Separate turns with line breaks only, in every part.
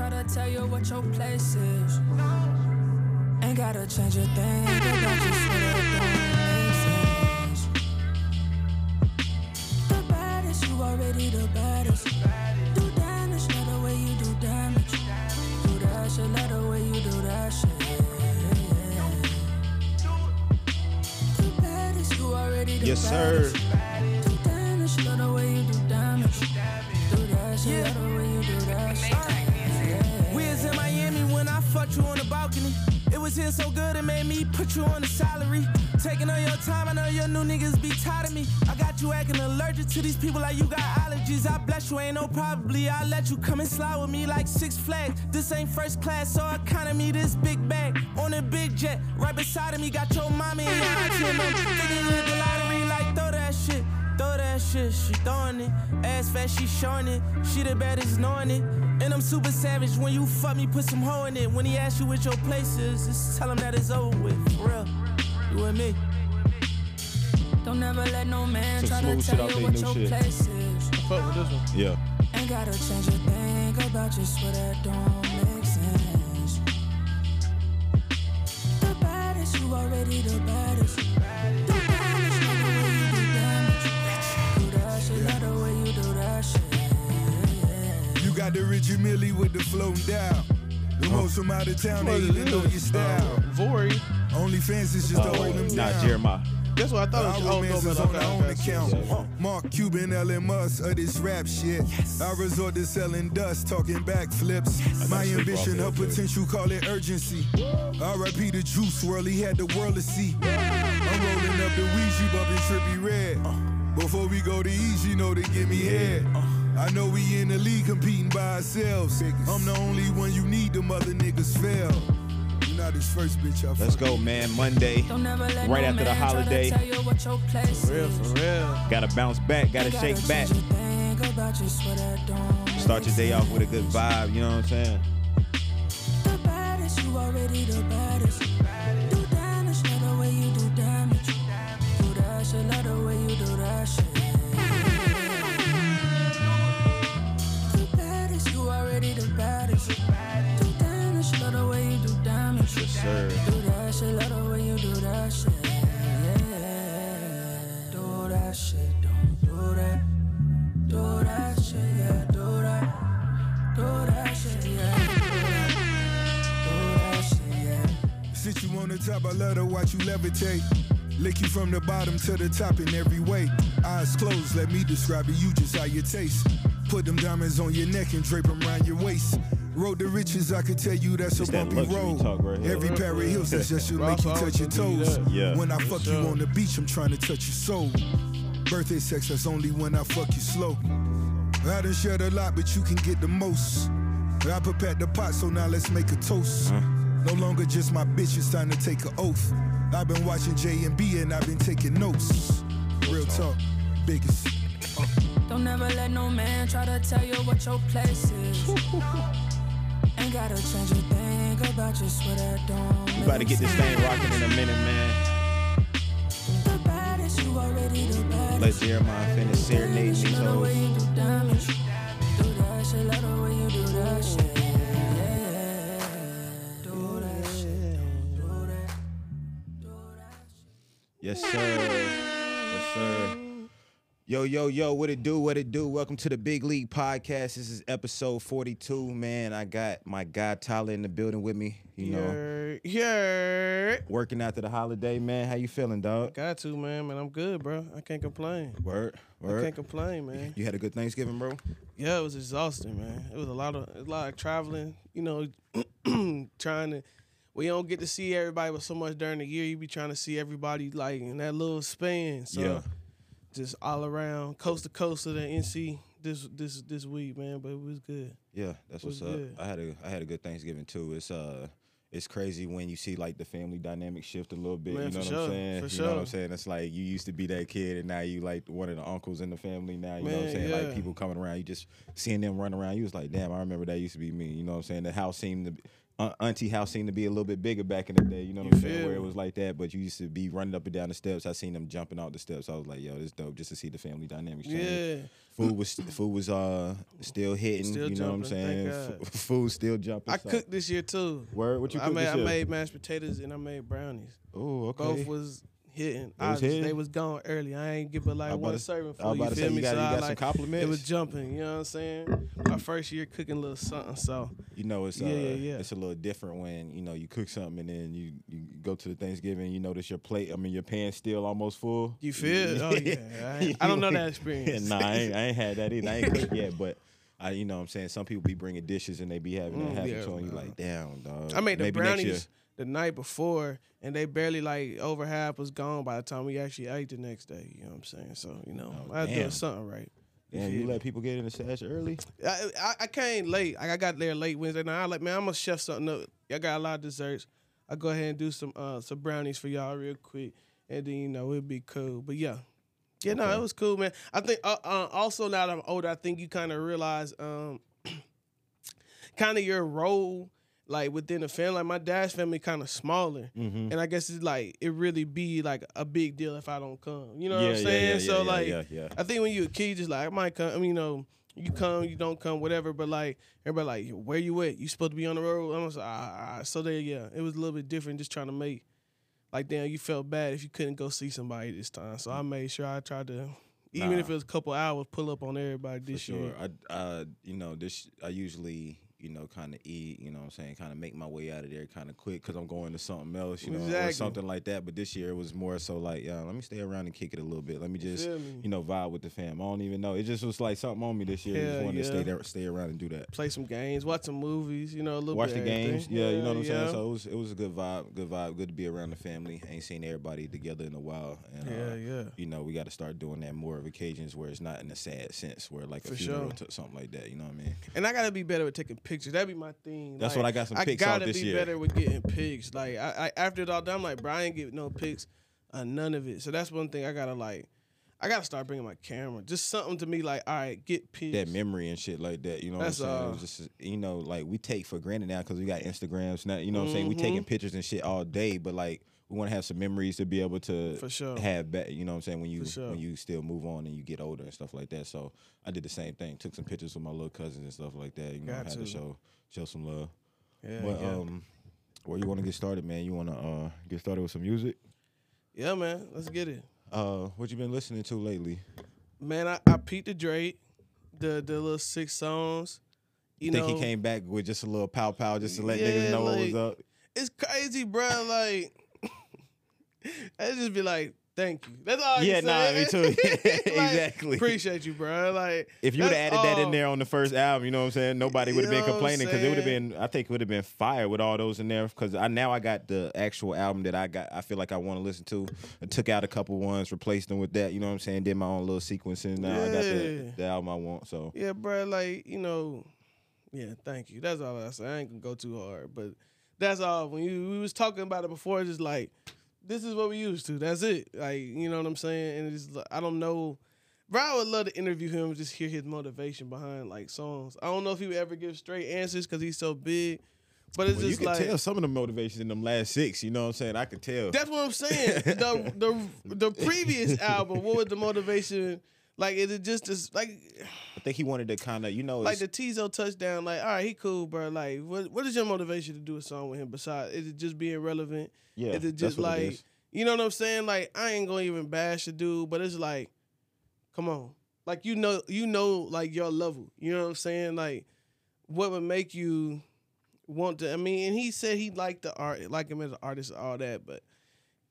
try to tell you what your place is. Ain't gotta change a thing about your sweat that don't sense. The baddest, you already the baddest. Do damage, love the way you do damage. Do that shit, love the way you do that shit. The baddest, you already the
Yes, sir.
Was so good it made me put you on the salary. Taking all your time, I know your new niggas be tired of me. I got you acting allergic to these people like you got allergies. I bless you, ain't no probably. I let you come and slide with me like Six Flags. This ain't first class, so economy. This big bag on a big jet. Right beside of me, got your mommy and your auntie. and I'm thinking hit the lottery like throw that shit. Throw that shit, she throwing it. Ass fat, she showing it. She the baddest, knowing it. And I'm super savage. When you fuck me, put some hoe in it. When he ask you what your place is, just tell him that it's over with. For real. You and me.
Don't ever let no man
Some
try to
smooth
tell you
they
what your
shit.
place is.
Fuck with this one.
Yeah.
Ain't gotta change a thing about your sweat that don't make sense. The baddest, you already the baddest.
Got the Richard Mille with the floating down. The most from out of town, they
What
even know your style.
uh, Vori.
Only fans is just to hold them
Nah,
down.
Jeremiah.
That's what I thought.
Our
it was. Oh,
romance
no,
is on
okay,
our own account.
Yeah.
Mark Cuban, Elon Musk of this rap shit. I resort to selling dust, talking backflips. My ambition, her
off that,
potential, call it urgency. R.I.P. the Juice WRLD, he had the world to see. I'm rolling up the Ouija, bumping Trippie Redd. Before we go to easy, you know they give me head. I know we in the league competing by ourselves. I'm the only one you need, them other niggas fail. You not his first bitch, I
Let's go, man. Monday.
Don't ever let
Right
no
after the holiday.
Try to tell you what your place
For real, for real.
Gotta bounce back. Gotta
Ain't
shake
gotta
back.
change a thing about your sweat that don't
Start your day off with a good vibe. You know what I'm saying?
The baddest, you already the baddest. Do damage, love the way you do damage. Do that shit, love the way shit, love the way you do that shit. Yeah. Do that shit, don't do that. Do that shit, yeah, do that. Do that shit, yeah. Do that shit, yeah.
Sit you on the top, I love to watch you levitate. Lick you from the bottom to the top in every way. Eyes closed, let me describe to you just how you taste. Put them diamonds on your neck and drape them around your waist. Road to riches, I could tell you that's
It's
a bumpy
luxury
road.
right here.
Every pair of heels that's just should make you
Ross
touch your toes.
gonna do
that. Yeah.
When I
For
fuck you on the beach, I'm trying to touch your soul. Birthday sex, that's only when I fuck you slow. I done shared a lot, but you can get the most. I prepared the pot, so now let's make a toast. No longer just my bitch, it's time to take an oath. I've been watching J and B and I've been taking notes. Real talk, biggest.
Don't ever let no man try to tell you what your place is. Ain't gotta change a thing about your sweat that don't
We about to get this thing rocking in a minute, man.
The baddest, you already the baddest.
Let Jeremiah finish serenading these
Love the way
hoes.
you do damage. Do that shit, love the way you do that shit. Yeah. Do that shit, don't do that. Do that shit.
Yes, sir. Yes, sir. Yo, yo, yo, what it do? What it do? Welcome to the Big League Podcast. This is episode 42. Man, I got my guy Tyler in the building with me. You know,
Yeah,
working after the holiday, man. How you feeling, dog?
Got to, man. Man, I'm good, bro. I can't complain.
Word, Word.
I can't complain, man.
You had a good Thanksgiving, bro?
Yeah, it was exhausting, man. It was a lot of a lot of traveling. You know, trying to. We don't get to see everybody but so much during the year. You be trying to see everybody like in that little span. So
Yeah.
Just all around, coast to coast of the NC this this this week, man. But it was good.
Yeah, that's what's up.
good.
I had a I had a good Thanksgiving too. It's uh it's crazy when you see like the family dynamic shift a little bit.
Man,
you know what I'm
sure,
saying?
for
You know what I'm saying? It's like you used to be that kid and now you like one of the uncles in the family now. You know what I'm saying?
yeah.
Like people coming around, you just seeing them run around. You was like, damn, I remember that used to be me. You know what I'm saying? The house seemed to auntie house seemed to be a little bit bigger back in the day. You know what I'm saying? Where it was like that, but you used to be running up and down the steps. I seen them jumping out the steps. I was like, yo, this dope just to see the family dynamics change.
Yeah.
Food was food was uh still hitting.
Still
you know what I'm saying? F- food still jumping.
I
so-
cooked this year too.
Word, what you
I made I made mashed potatoes and I made brownies.
Oh, okay.
Both was hitting.
They was hitting?
they was gone early. I ain't get but like one serving for you.
about to
feel
say, you
me?
got-
so
you
I,
got some
like,
compliments?
It was jumping. You know what I'm saying? My first year cooking a little something. So
You know, it's uh,
Yeah, yeah, yeah.
it's a little different when you know you cook something and then you, you go to the Thanksgiving. You notice your plate. I mean, your pan's still almost full.
you feel? oh yeah. I, I don't know that experience.
nah, I ain't, I ain't had that either. I ain't cooked yet, but I, you know, what I'm saying some people be bringing dishes and they be having that
Mm,
happen
yeah,
to. You like, damn, dog.
I made the
Maybe next year.
brownies the night before, and they barely like over half was gone by the time we actually ate the next day. You know what I'm saying? So you know,
Oh,
I was
damn.
doing something right.
Yeah,
feel
you let people get in the stash early.
I, I, I came late. Like I got there late Wednesday night. I like, man, I'm gonna chef something up. I got a lot of desserts. I go ahead and do some uh some brownies for y'all real quick, and then you know it'd be cool. But yeah, yeah, no, it was cool, man. I think uh, uh, also now that I'm older, I think you kind of realize um kind of your role like within the family. Like my dad's family kind of smaller,
Mm-hmm.
and I guess it's like it really be like a big deal if I don't come. You know what I'm saying?
yeah, yeah,
so
yeah,
like.
yeah, yeah.
I think when you're a kid, just like I might come. I mean, you know, you come, you don't come, whatever. But like everybody, like where you at? You supposed to be on the road. I'm like, ah, ah. so there, yeah, it was a little bit different. Just trying to make like damn, you felt bad if you couldn't go see somebody this time. So I made sure I tried to, even
Nah.
if it was a couple hours, pull up on everybody
For
this
sure.
year.
I, uh, you know, this I usually, you know, kind of eat, you know what I'm saying, kind of make my way out of there kind of quick because I'm going to something else, you know, or something like that. But this year it was more so like, yeah, let me stay around and kick it a little bit. Let me just,
me?
you know, vibe with the fam. I don't even know. It just was like something on me this year. I just
Hell
wanted to stay there, stay around and do that.
Play some games, watch some movies. You know, a little bit, Watch the
games, yeah, you know what I'm saying. So it was, it was a good vibe, good vibe, good to be around the family. Ain't seen everybody together in a while, and uh,
Yeah, yeah.
you know, we got to start doing that more of occasions where it's not in a sad sense, where like a funeral
sure.
or something like that. You know what I mean?
And I gotta be better at taking pictures. That'd be my thing.
That's
Like,
what I got some
I
pics off
gotta
this
be
year.
better with getting pics. Like I, I after it all done, I'm like, bro, I ain't get no pics, uh, none of it. So that's one thing I gotta like. I gotta start bringing my camera. Just something to me like, all right, get pics.
that memory and shit like that. You know
That's
what I'm saying? was just you know, like we take for granted now because we got Instagrams now. You know what I'm saying? We
Mhm.
taking pictures and shit all day, but like we want to have some memories to be able to
For sure.
have back. You know what I'm saying? When you
sure.
when you still move on and you get older and stuff like that. So I did the same thing. Took some pictures with my little cousins and stuff like that. You know,
Got
had to
to.
show show some love.
Yeah,
but
yeah.
um, where you want to get started, man? You want to uh get started with some music?
yeah, man. Let's get it.
Uh, what you been listening to lately?
Man, I, I peeped the Drake, the the little six songs. You
think
know,
he came back with just a little pow pow just to let
Yeah,
niggas know what was up.
it's crazy, bro. Like, I just be like, thank you. That's all. I
Yeah, nah, me too.
Like,
Exactly.
Appreciate you, bro. Like,
If you would have added that in there on the first album, you know what I'm saying? Nobody would have been
know what I'm
complaining because it would have been. I think it would have been fire with all those in there. Because I now I got the actual album that I got. I feel like I want to listen to. I took out a couple ones, replaced them with that. You know what I'm saying? Did my own little sequencing. Now I got the, the album I want. So
Yeah, bro. Like, you know, yeah. Thank you. That's all I say. I ain't gonna go too hard, but that's all. When you we was talking about it before, it's just like this is what we used to. That's it. Like, you know what I'm saying? And it's like, I don't know. Bro, I would love to interview him and just hear his motivation behind like songs. I don't know if he would ever give straight answers because he's so big, but it's
Well, you
just
can
like
tell some of the motivations in them last six. You know what I'm saying? I could tell.
that's what I'm saying. the the the previous album, what was the motivation? Like, is it just this like?
I think he wanted to kind of, you know,
like the Teezo Touchdown, like, all right, he cool, bro. Like, what what is your motivation to do a song with him? Besides, is it just being relevant?
yeah,
is it just
what it
like, you know what I'm saying? Like, I ain't gonna even bash the dude, but it's like, come on, like you know, you know, like your level. You know what I'm saying? Like, what would make you want to? I mean, and he said he liked the art, like him as an artist, all that, but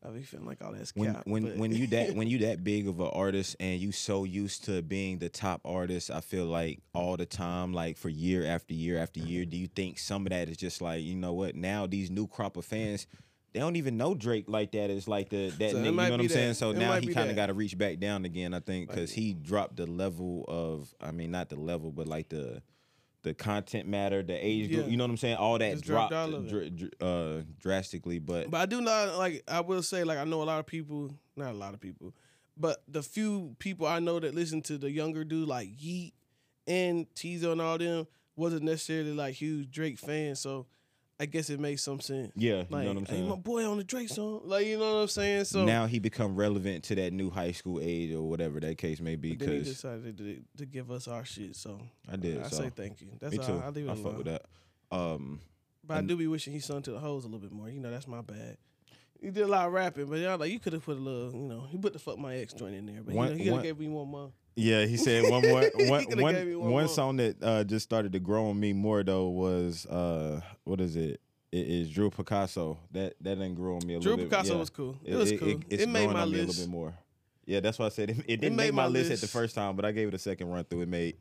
I be feeling like all that's
when
cap.
when
but-
when you that when you that big of an artist and you so used to being the top artist, I feel like all the time, like for year after year after year, mm-hmm. do you think some of that is just like you know what? Now these new crop of fans. They don't even know Drake like that. It's like the that
So
nigga, you know what I'm saying. So
It
now he kind of got to reach back down again. I think because he dropped the level of, I mean, not the level, but like the the content matter, the age, group,
Yeah.
you know what I'm saying. All that
Just
dropped
dropped
dr- dr- uh, drastically, but
But I do not like. I will say, like, I know a lot of people. Not a lot of people, but the few people I know that listen to the younger dude, like Yeat and Teezo and all them, wasn't necessarily like huge Drake fans. So I guess it makes some sense.
Yeah, you know what I'm
hey,
saying.
my boy on the Drake song, like you know what I'm saying. So
now he become relevant to that new high school age or whatever that case may be.
Because he decided to, to give us our shit. So
I did.
I
so.
say thank you. That's
Me
all.
too.
I leave it
I
alone.
fuck with that. Um,
But I do be wishing he sung to the hoes a little bit more. You know, that's my bad. He did a lot of rapping, but y'all like you could have put a little, you know, he put the fuck my ex joint in there, but
One-
you know, he could have gave me one more.
Yeah, he said one more one one,
one
one song that uh, just started to grow on me more though was uh what is it? It is Drew Picasso. That that didn't grow on me a
Drew
little bit.
Picasso
yeah.
was cool. It, was cool. It,
it's
made my
me a little bit more. Yeah, that's why I said it, it didn't
made
make my,
my
list. at the first time, but I gave it a second run through. It made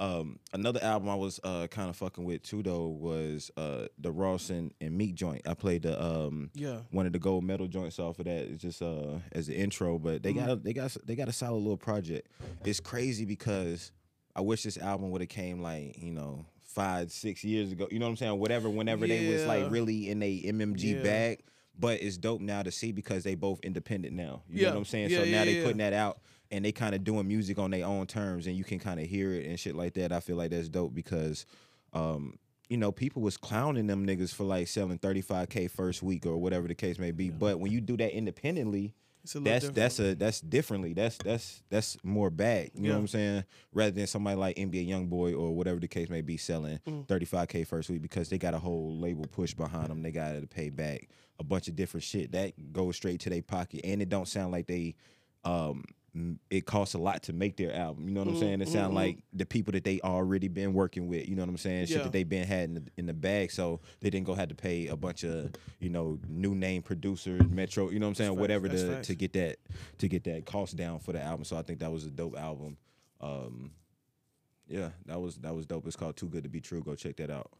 um another album I was uh kind of fucking with too though was uh the Ross and, and Meek joint. I played the um
Yeah.
one of the gold medal joints off of that. It's just uh as an intro, but they
Mm-hmm.
got they got they got a solid little project. It's crazy because I wish this album would have came like you know five six years ago. You know what I'm saying? Whatever, whenever they was like really in a MMG
Yeah.
bag. But it's dope now to see because they both independent now. You
Yeah.
know what I'm saying?
Yeah,
so now
yeah,
they
yeah.
putting that out and they kind of doing music on their own terms and you can kind of hear it and shit like that. I feel like that's dope because um you know, people was clowning them niggas for like selling 35k first week or whatever the case may be. But when you do that independently,
It's a little
that's
different.
that's a that's differently. That's that's that's more bag. You know what I'm saying? Rather than somebody like NBA YoungBoy or whatever the case may be selling
Mm.
35k first week because they got a whole label push behind them. They got to pay back a bunch of different shit that goes straight to their pocket, and it don't sound like they. Um, m- it costs a lot to make their album. You know what I'm
Mm,
saying? It sound like the people that they already been working with. You know what I'm saying? Shit
Yeah.
that they been had in the, in the bag, so they didn't go have to pay a bunch of you know new name producers, Metro. You know what I'm saying?
facts.
Whatever
That's
to
facts.
to get that to get that cost down for the album. So I think that was a dope album. Um, yeah, that was that was dope. It's called Too Good to Be True. Go check that out.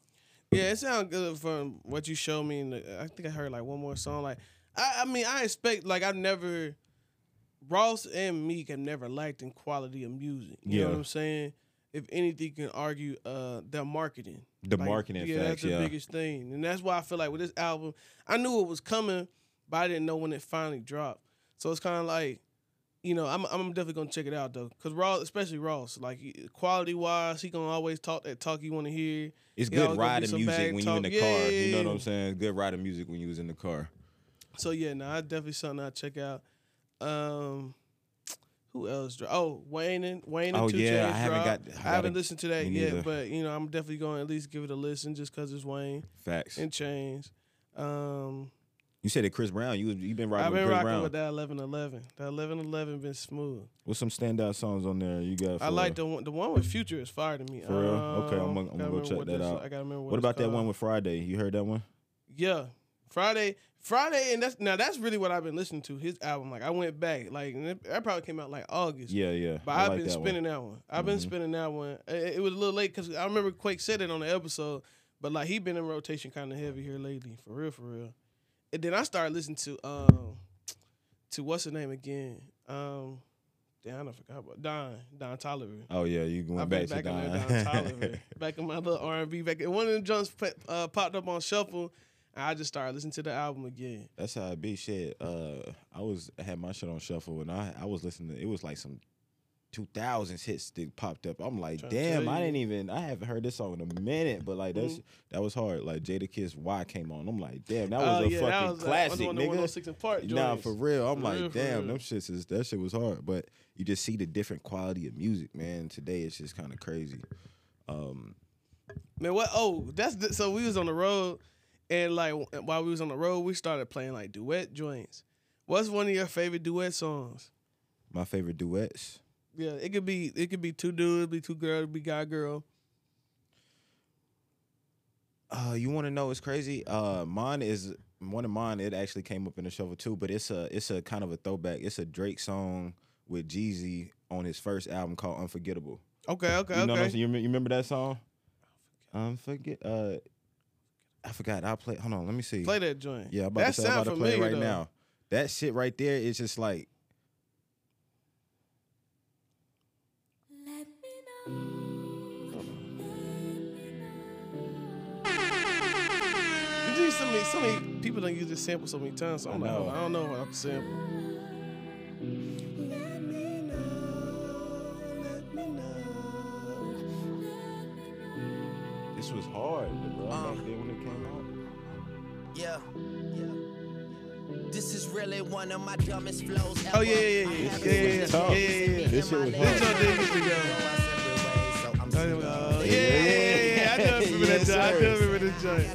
Yeah, it sounds good from what you showed me. I think I heard like one more song. Like, I, I mean, I expect like I've never Ross and Meek have never liked in quality of music. You know what I'm saying? If anything, can argue uh their marketing.
The
Like,
marketing
yeah,
facts,
that's the
yeah.
biggest thing, and that's why I feel like with this album, I knew it was coming, but I didn't know when it finally dropped. So it's kind of like, you know, I'm I'm definitely gonna check it out though, cause Ross, especially Ross, like quality wise, he gonna always talk that talk you want to hear.
It's
He
good riding music when you in the
talk.
car. You know what I'm saying? Good riding music when you was in the car.
So yeah, nah, I definitely something I check out. Um, who else? dro- Oh, Wayne and Wayne and
Oh,
Two
yeah, I haven't
dropped.
got- I gotta-
haven't listened to that yet,
neither.
but you know, I'm definitely going to at least give it a listen just because it's Wayne
Facts.
and Chainz. Um,
You said that Chris Brown. You you been rocking
I've
with
been
Chris
rocking
Brown.
with that 1111. That 1111 been smooth.
What's some standout songs on there you got?
I like the one. The one with Future is fire to me.
For real? Okay, I'm gonna- I'm
Um,
gonna go check that
this-
out.
I gotta remember what,
What about that one with Friday? You heard that one?
Yeah. Friday, Friday, and that's now that's really what I've been listening to. His album, like I went back, like that probably came out like August.
Yeah, yeah.
But
I
I've
like
been
that one.
spinning that one. I've been spinning that one. It, it was a little late because I remember Quake said it on the episode, but like he been in rotation kind of heavy here lately, for real, for real. And then I started listening to um to what's the name again? Um, damn, I forgot about Don Don Toliver.
Oh yeah, you went back,
back
to
on
Don.
Don Toliver. back in my little R and B. Back in one of them jumps uh, popped up on shuffle. And I just started listening to the album again.
That's how I be. Shit. Uh, I was I had my shit on shuffle and I I was listening. To, it was like some. 2000s hits that popped up. I'm like, damn, I didn't even. I haven't heard this song in a minute, but like that's that was hard. Like Jadakiss Y came on. I'm like, damn, that was
Oh,
a
yeah, that
fucking
was, uh,
classic,
the
nigga.
106 and Park
Nah, for real. I'm
For
like,
real,
damn, them shits is that shit was hard. But you just see the different quality of music, man. Today it's just kind of crazy. Um,
Man, what? Oh, that's the, so we was on the road, and like while we was on the road, we started playing like duet joints. What's one of your favorite duet songs?
my favorite duets.
Yeah, it could be it could be two dudes, be two girls, be guy girl.
Uh, you want to know what's crazy? Uh, mine is one of mine. It actually came up in the shuffle too, but it's a it's a kind of a throwback. It's a Drake song with Jeezy on his first album called Unforgettable.
Okay, okay,
You know what I'm
okay.
saying? You remember, you remember that song? Unforget. Uh, I forgot. I'll play. Hold on. Let me see.
Play that joint.
Yeah, I'm about
that
to say. I'm about to play it right
though.
now. That shit right there is just like
Let me know.
You do so many, so many people don't use this sample so many times. So I'm
I
like,
know.
I don't know what I'm sample.
This was hard, bro.
Uh.
back then when it came out.
Yeah. This is really one of my dumbest flows ever.
Oh, yeah, yeah, yeah,
I
yeah,
haven't
yeah, yeah,
switched
yeah, yeah,
and
yeah.
me
This shit was hard.
This your niggas to
go
go.
our separate ways, so I'm still
Oh, yeah, yeah, yeah, yeah. I do remember that joint. I do remember this joint.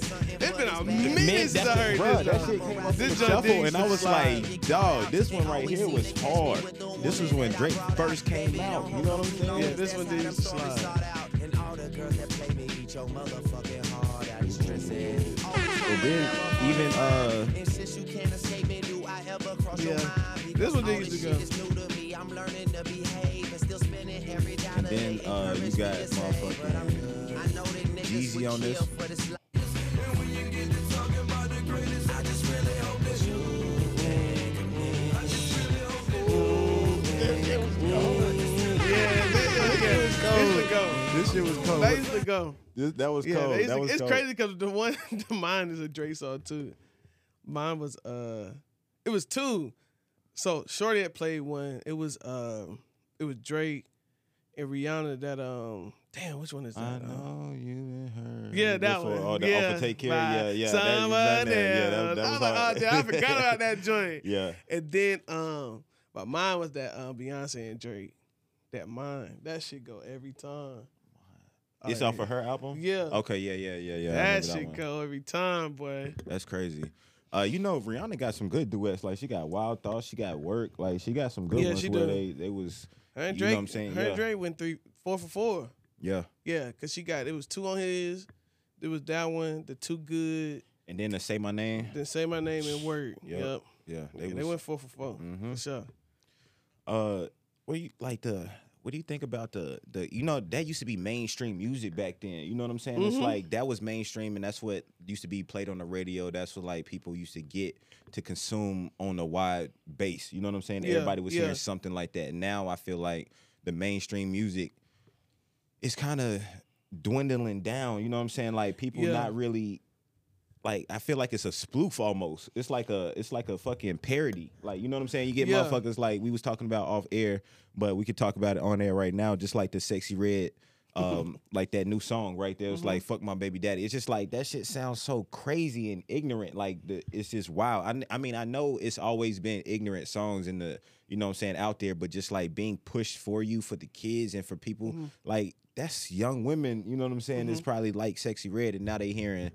It's been a minute
Man,
since heard
bruh,
this.
that shit came off
This joint
shuffle,
did
and I was like, dog, this one right here was hard. This was when Drake first came out. You know what I'm saying?
Yeah, this one did slide.
And all the girls that play me eat your motherfucking heart out. Stressing.
And then even uh,
And since you can't escape me, do I ever cross your
Yeah.
mind?
This one
Because all this
to
shit
go.
is new to me. I'm learning to behave and still spending every dollar.
and then uh, you
encourage
got
me to save. But I'm-
motherfucking
I know that niggas
Jeezy
would
on this.
This
shit was cold.
That used to go.
This, that was
Yeah,
cold. That
to-
was
it's
cold.
crazy because the one, the mine is a Drake song too. Mine was uh, it was two. So Shorty had played one. It was um, it was Drake and Rihanna. That um, damn, which one is that?
I
Um,
know you and her.
Yeah, that
Before-
one.
Oh, the
yeah,
offer take care.
by
Yeah, yeah.
Someone
that, yeah, that, that was
like, oh, damn, I forgot about that joint.
Yeah.
And then um, but mine was that um Beyonce and Drake. That mine, that shit go every time.
It's off of her album.
Yeah.
Okay. Yeah. Yeah. Yeah. Yeah.
That
remember
shit
one.
go every time, boy.
That's crazy. Uh, you know, Rihanna got some good duets. Like she got Wild Thoughts, she got Work. Like she got some good
Yeah,
ones
she
where they they was
Her and
You know what I'm saying?
her
Yeah.
and Drake went three, four for four.
yeah.
Yeah, cause she got it was two on his. There was that one, the two good.
And then to say my name.
Then say my name and word.
Yep.
Yep.
Yeah.
They,
They,
they went four for 4
Mhm.
for sure.
uh what you like the what do you think about the the you know that used to be mainstream music back then you know what i'm saying it's
Mhm.
like that was mainstream and that's what used to be played on the radio that's what like people used to get to consume on a wide base you know what i'm saying
Yeah,
everybody was
yeah.
hearing something like that now i feel like the mainstream music is kind of dwindling down you know what i'm saying like people
Yeah.
not really like I feel like it's a spoof almost. It's like a it's like a fucking parody. Like you know what I'm saying? You get
Yeah.
motherfuckers like we was talking about off air, but we could talk about it on air right now. Just like the Sexyy Red, um, like that new song right there. It's
Mm-hmm.
like fuck my baby daddy. It's just like that shit sounds so crazy and ignorant. Like the it's just wow. I, I mean I know it's always been ignorant songs in the you know what I'm saying out there, but just like being pushed for you for the kids and for people
Mm-hmm.
like that's young women. You know what I'm saying? It's probably like Sexyy Red, and now they hearing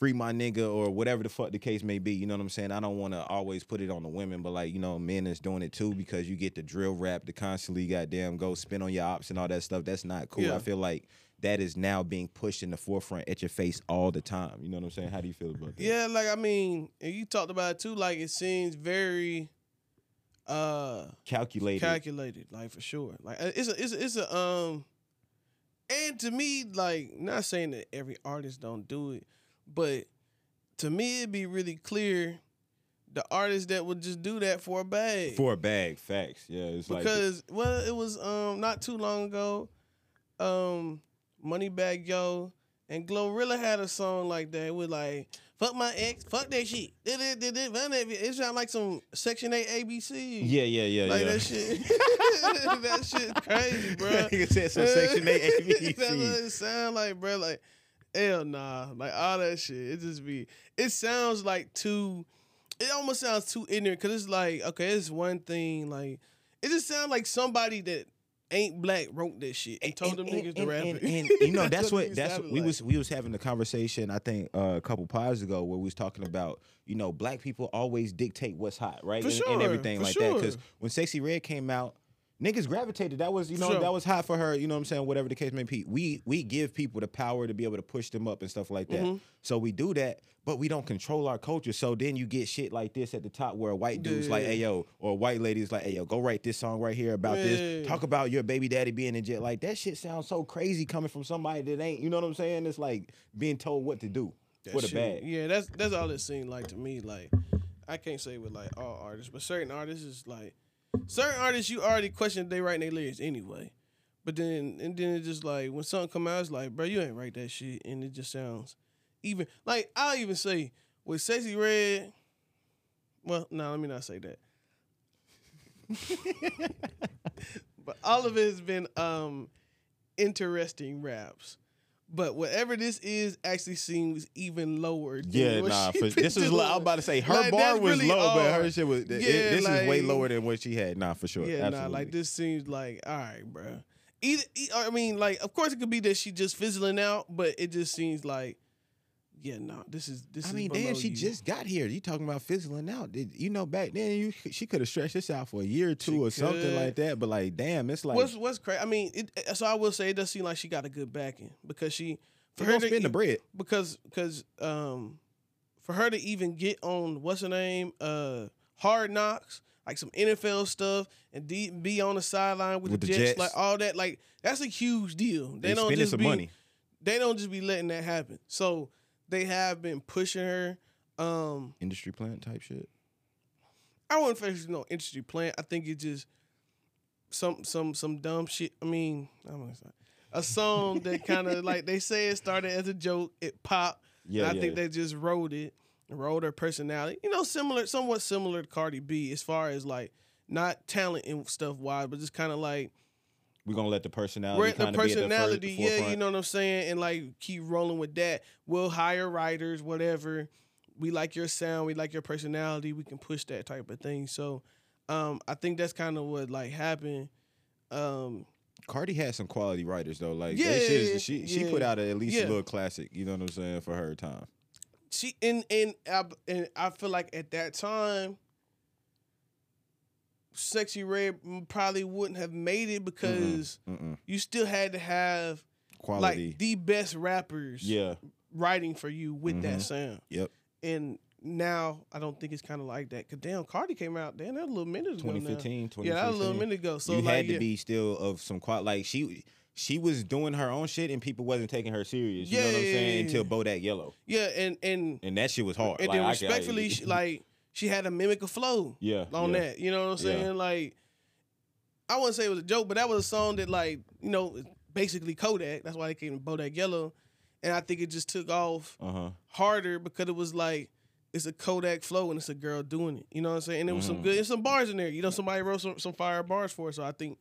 free my nigga or whatever the fuck the case may be. You know what I'm saying? I don't want to always put it on the women, but like you know, men is doing it too because you get the drill rap, to constantly goddamn go spin on your ops and all that stuff. That's not cool.
Yeah.
I feel like that is now being pushed in the forefront at your face all the time. You know what I'm saying? How do you feel about that?
Yeah, like I mean, and you talked about it too. Like it seems very uh
calculated.
calculated, like for sure. Like uh, it's a it's a, it's a um, and to me, like not saying that every artist don't do it, but to me it'd be really clear the artists that would just do that for a bag.
for a bag, facts. Yeah, it's like
because well, it was um not too long ago, um, Moneybagg Yo and Glorilla had a song like that. It was like fuck my ex, fuck that shit. Did it, did it, run that. It sounded like some Section Eight ABC.
yeah, yeah, yeah,
Like
yeah.
that shit, that shit crazy, bro.
Nigga said some Section 8 ABC.
That's what it sound like, bro. Like, hell nah. Like all that shit. It just be. It sounds like too. It almost sounds too ignorant because it's like, okay, it's one thing. Like, it just sounds like somebody that ain't black wrote that shit and told them niggas to rap
and,
it.
and, you know that's,
it
what that's what we
like.
was we was having a conversation I think uh, a couple pods ago where we was talking about you know black people always dictate what's hot right
For
and, and
sure,
everything
for
like that because when Sexyy Red came out niggas gravitated that was you know
Sure.
that was hot for her you know what I'm saying whatever the case may be we we give people the power to be able to push them up and stuff like that
Mm-hmm.
so we do that but we don't control our culture so then you get shit like this at the top where a white dude's like
Yeah.
hey yo or a white lady's like hey yo go write this song right here about this talk about your baby daddy being in jail. Like that shit sounds so crazy coming from somebody that ain't. You know what I'm saying? It's like being told what to do
That
the
shit-
bag.
Yeah, that's that's all it seemed like to me. Like, I can't say with like all artists, but certain artists is like certain artists you already question they writing their lyrics anyway. But then and then it's just like when something come out, it's like, bro, you ain't write that shit, and it just sounds even like I'll even say with Sexyy Red. Well, no, let me not say that. but all of it has been um interesting raps. But whatever this is actually seems even lower. than
Yeah, nah. For, this was. low. I'm about to say her
Like,
bar was
really
low, but her shit was. it-
Yeah,
this is way lower than what she had. Nah, for sure.
Yeah,
Absolutely.
nah, like this seems like all right, bro. Either, I mean, like, of course, it could be that she just fizzling out, but it just seems like, yeah, no, this is this.
I
is
mean, damn, she
you.
just got here. You talking about fizzling out? Did, you know, back then you she could have stretched this out for a year or two
She
or something like that. But like, damn, it's like
what's what's crazy. I mean, it, so I will say it does seem like she got a good backing because she
for her
to
spend the bread.
because because um for her to even get on what's her name uh Hard Knocks like some NFL stuff and de- be on the sideline with,
With
the,
the
Jets,
Jets.
like all that like that's a huge deal. They,
They
don't just be,
money.
They don't just be letting that happen. So they have been pushing her. Um
Industry plant type shit.
I wouldn't face no industry plant. I think it's just some some some dumb shit. I mean, I don't know, it's not- a song that kind of like they say it started as a joke, it popped.
Yeah,
and I
yeah.
think they just wrote it, wrote her personality. You know, similar, somewhat similar to Cardi B as far as like not talent and stuff wise, but just kind of like
We're gonna let the personality.
we're the
kinda be at the fir-
personality. yeah, you know what I'm saying, and like keep rolling with that. We'll hire writers, whatever. We like your sound, we like your personality. We can push that type of thing. So, um, I think that's kind of what like happened. Um,
Cardi had some quality writers though. Like
Yeah,
that shit,
yeah,
is- she she put out a, at least
Yeah.
a little classic. You know what I'm saying for her time.
she and and I, and I feel like at that time, Sexyy Red probably wouldn't have made it because
Mm-mm.
you still had to have
Quality.
like the best rappers
yeah.
writing for you with
Mhm.
that sound.
Yep.
And now I don't think it's kind of like that. Cause damn, Cardi came out damn that a little minute ago. now.
2015, 2015.
Yeah, that was a little minute ago. So
you
like,
had to
yeah.
be still of some quality. Like she she was doing her own shit and people wasn't taking her serious. You know what I'm
Yeah,
saying?
yeah,
Until
yeah.
Bodak Yellow,
Yeah, and and
and that shit was hard.
and
Like,
then
I I-
respectfully, like she had to mimic a flow.
yeah,
on
yeah.
that. You know what I'm
Yeah.
saying? Like, I wouldn't say it was a joke, but that was a song that, like, you know, basically Kodak. That's why it came to Bodak Yellow, and I think it just took off
Uh huh.
harder because it was like it's a Kodak flow and it's a girl doing it. You know what I'm saying? And there was some good, and some bars in there. You know, somebody wrote some, some fire bars for it, so I think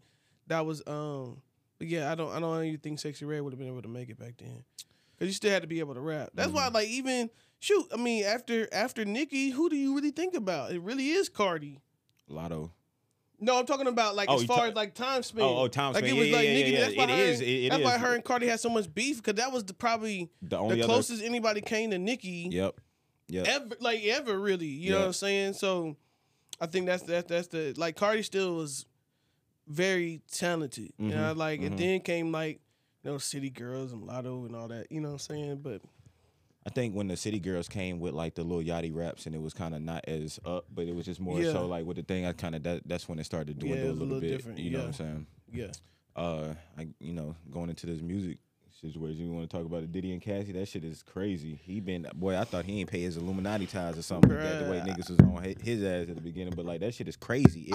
that was um. But yeah, I don't I don't even think Sexyy Red would have been able to make it back then. Cause you still had to be able to rap. That's why, like, even shoot. I mean, after after Nicki, who do you really think about? It really is Cardi.
Latto.
No, I'm talking about like
Oh,
as far
ta-
as like time span.
Oh, oh, time
like
span.
It was
Yeah,
like
yeah,
Nicki.
yeah,
That's why
it
her,
is, it- it
that's why her and Cardi had so much beef because that was the, probably
The
the
other.
closest anybody came to Nicki
Yep. Yep.
ever, like ever really. You know what I'm saying? So I think that's that's that's the like Cardi still was very talented. You know,
Mhm,
like
mhm.
and then came like you know City Girls and Latto and all that. You know what I'm saying? But
I think when the City Girls came with like the little Yachty raps and it was kind of not as up, but it was just more
Yeah.
so like with the thing. I kind of that, that's when it started doing
Yeah, it
a little,
little
bit.
different,
You know what I'm saying?
yeah,
uh I you know going into this music situation you want to talk about the Diddy and Cassie that shit is crazy he been boy I thought he ain't pay his Illuminati ties or something like that the way niggas was on his ass at the beginning but like that shit is crazy if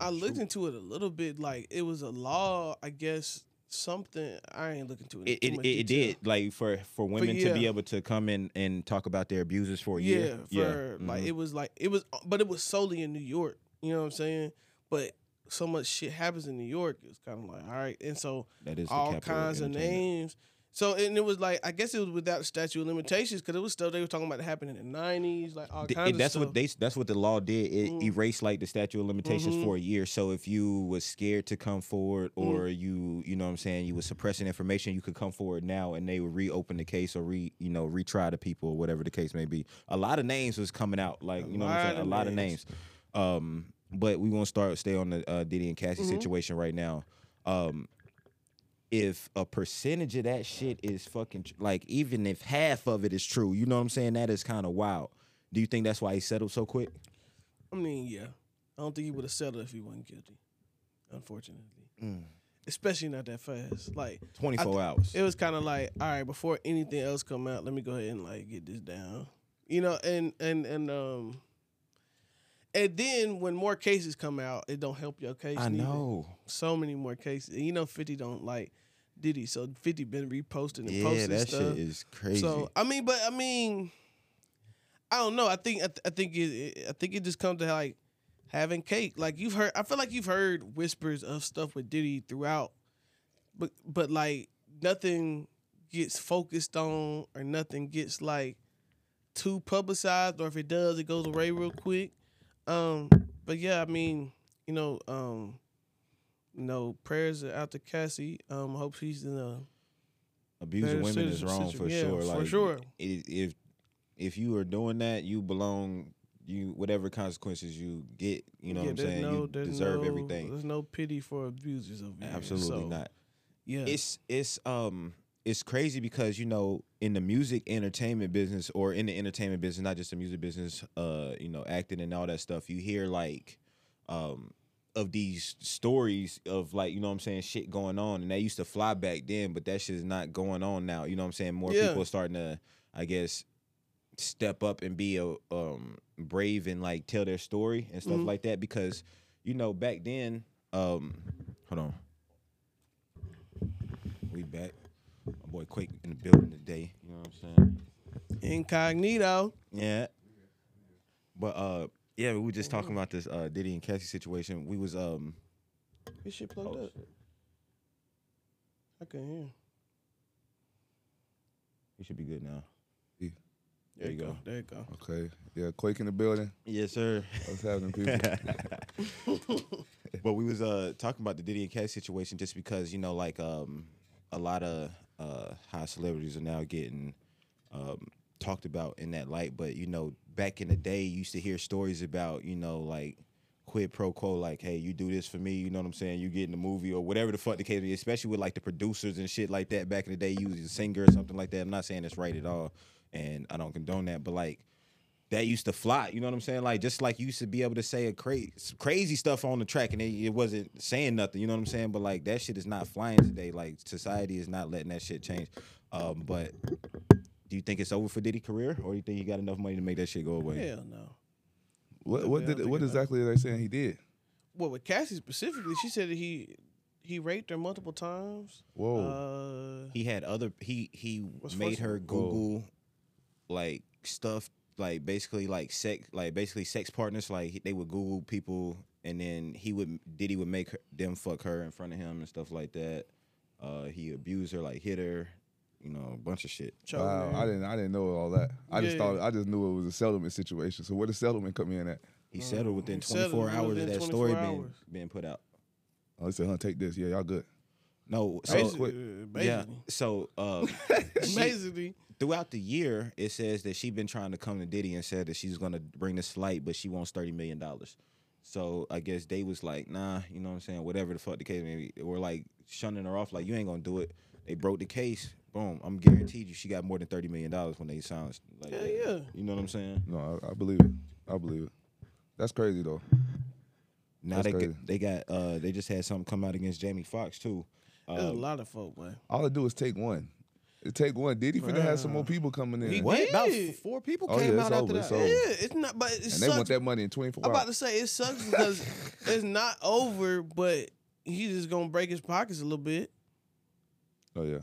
I- I looked into it a little bit. Like it was a law, I guess. Something I ain't looking to it.
it,
too
it, it, did like for for women to be able to come in and talk about their abusers for a
Yeah,
year
for like
mhm.
it was like it was, but it was solely in New York. You know what I'm saying? But so much shit happens in New York. It's kind of like all right, and so
that is
all kinds of names. So and it was like I guess it was without statute of limitations because it was stuff they were talking about that happened in the '90s, like all
Th-
kinds
that's what they that's what the law did. It
Mm.
erased like the statute of limitations
Mhm.
for a year. So if you was scared to come forward
Mm.
or you you know what I'm saying you was suppressing information, you could come forward now and they would reopen the case or re you know retry the people or whatever the case may be. A lot of names was coming out like you know what I'm saying a lot of
names.
Um, but we won't start stay on the uh, Diddy and Cassie
Mhm.
situation right now. Um, if a percentage of that shit is fucking tr- like even if half of it is true, you know what I'm saying? That is kind of wild. Do you think that's why he settled so quick?
I mean, yeah, I don't think he would have settled if he wasn't guilty. Unfortunately,
Mm.
especially not that fast. Like
24 hours.
it was kind of like, all right, before anything else come out, let me go ahead and like get this down. You know, and and and um, and then when more cases come out, it don't help your case.
I
neither.
know.
so many more cases. And you know, Fifty don't like Diddy, so Fifty been reposting and posting.
Yeah,
posting
that
stuff.
shit is crazy.
So I mean, but I mean, I don't know. I think I, th- I think it, it- I think it just comes to like having cake. Like you've heard, I feel like you've heard whispers of stuff with Diddy throughout, but but like nothing gets focused on or nothing gets like too publicized or if it does it goes away real quick. Um but yeah, I mean, you know, um you know, prayers out to Cassie. Um hope she's in a
Abusing women is wrong for
yeah,
sure.
for
like
sure.
if if you are doing that, you belong. You whatever consequences you get, you know
yeah,
what I'm saying.
no,
you deserve
no,
everything.
There's no pity for abusers over here.
Absolutely
so,
not.
Yeah.
It's it's um it's crazy because you know in the music entertainment business or in the entertainment business, not just the music business, uh, you know, acting and all that stuff. You hear like um of these stories of like you know what I'm saying shit going on, and they used to fly back then, but that shit is not going on now. You know what I'm saying? More
Yeah.
people are starting to, I guess, step up and be a um brave and like tell their story and stuff
Mhm.
like that because you know back then um hold on we back my boy quake in the building today you know what i'm saying
Incognito.
yeah but uh yeah we were just talking about this uh diddy and cassie situation we was um
This shit plugged
Oh,
up. I can hear.
we should be good now
Yeah.
there you go
There you go.
Okay. Yeah, Quake in the building.
yes sir
What's happening, people?
but we was uh talking about the Diddy and Cassie situation just because you know like um a lot of uh high celebrities are now getting um talked about in that light but you know back in the day you used to hear stories about you know like quid pro quo like hey you do this for me you know what I'm saying you get in the movie or whatever the fuck the case be, especially with like the producers and shit like that back in the day you was a singer or something like that I'm not saying it's right at all and I don't condone that but like that used to fly. You know what I'm saying? Like just like you used to be able to say a crazy crazy stuff on the track and it, it wasn't saying nothing. You know what I'm saying? But like that shit is not flying today. Like society is not letting that shit change. Um, but do you think it's over for Diddy career, or do you think he got enough money to make that shit go away?
Hell no.
What what did what exactly are they saying he did?
Well, with Cassie specifically, she said that he he raped her multiple times.
Whoa.
Uh,
He had other he he made her
one?
Google like stuff like basically like sex like basically sex partners like they would Google people and then he would Diddy would make her, them fuck her in front of him and stuff like that. Uh, he abused her like hit her, you know, a bunch of shit.
choking
Wow,
her.
I didn't I didn't know all that. I just thought I just knew it was a settlement situation. So where does settlement come in at?
He settled within
he settled
24 hours
within
of that story being
hours.
being put out.
Oh, he said, huh, take this. Yeah, y'all good.
No, so
Basically,
yeah, so uh, she-
basically.
throughout the year, it says that she been trying to come to Diddy and said that she's gonna bring this flight, but she wants thirty million dollars. So I guess they was like, nah, you know what I'm saying, whatever the fuck the case may be, or like shunning her off, like you ain't gonna do it. They broke the case. Boom, I'm guaranteed you she got more than thirty million dollars when they signed. Like,
Hell yeah.
You know what I'm saying?
No, I, I believe it. I believe it. That's crazy though.
Now
That's
they
crazy.
got, they got uh they just had something come out against Jamie Foxx too.
There's a lot of folk, man.
All I do is take one. It take one. Diddy finna have some more people coming in.
He
what? About
did.
four people
Oh,
came
yeah,
out
it's
after
over, it's
that.
over.
Yeah, it's not, but it
and
sucks.
they want that money in 24
I'm about to say it sucks because it's not over, but he's just gonna break his pockets a little bit.
Oh yeah.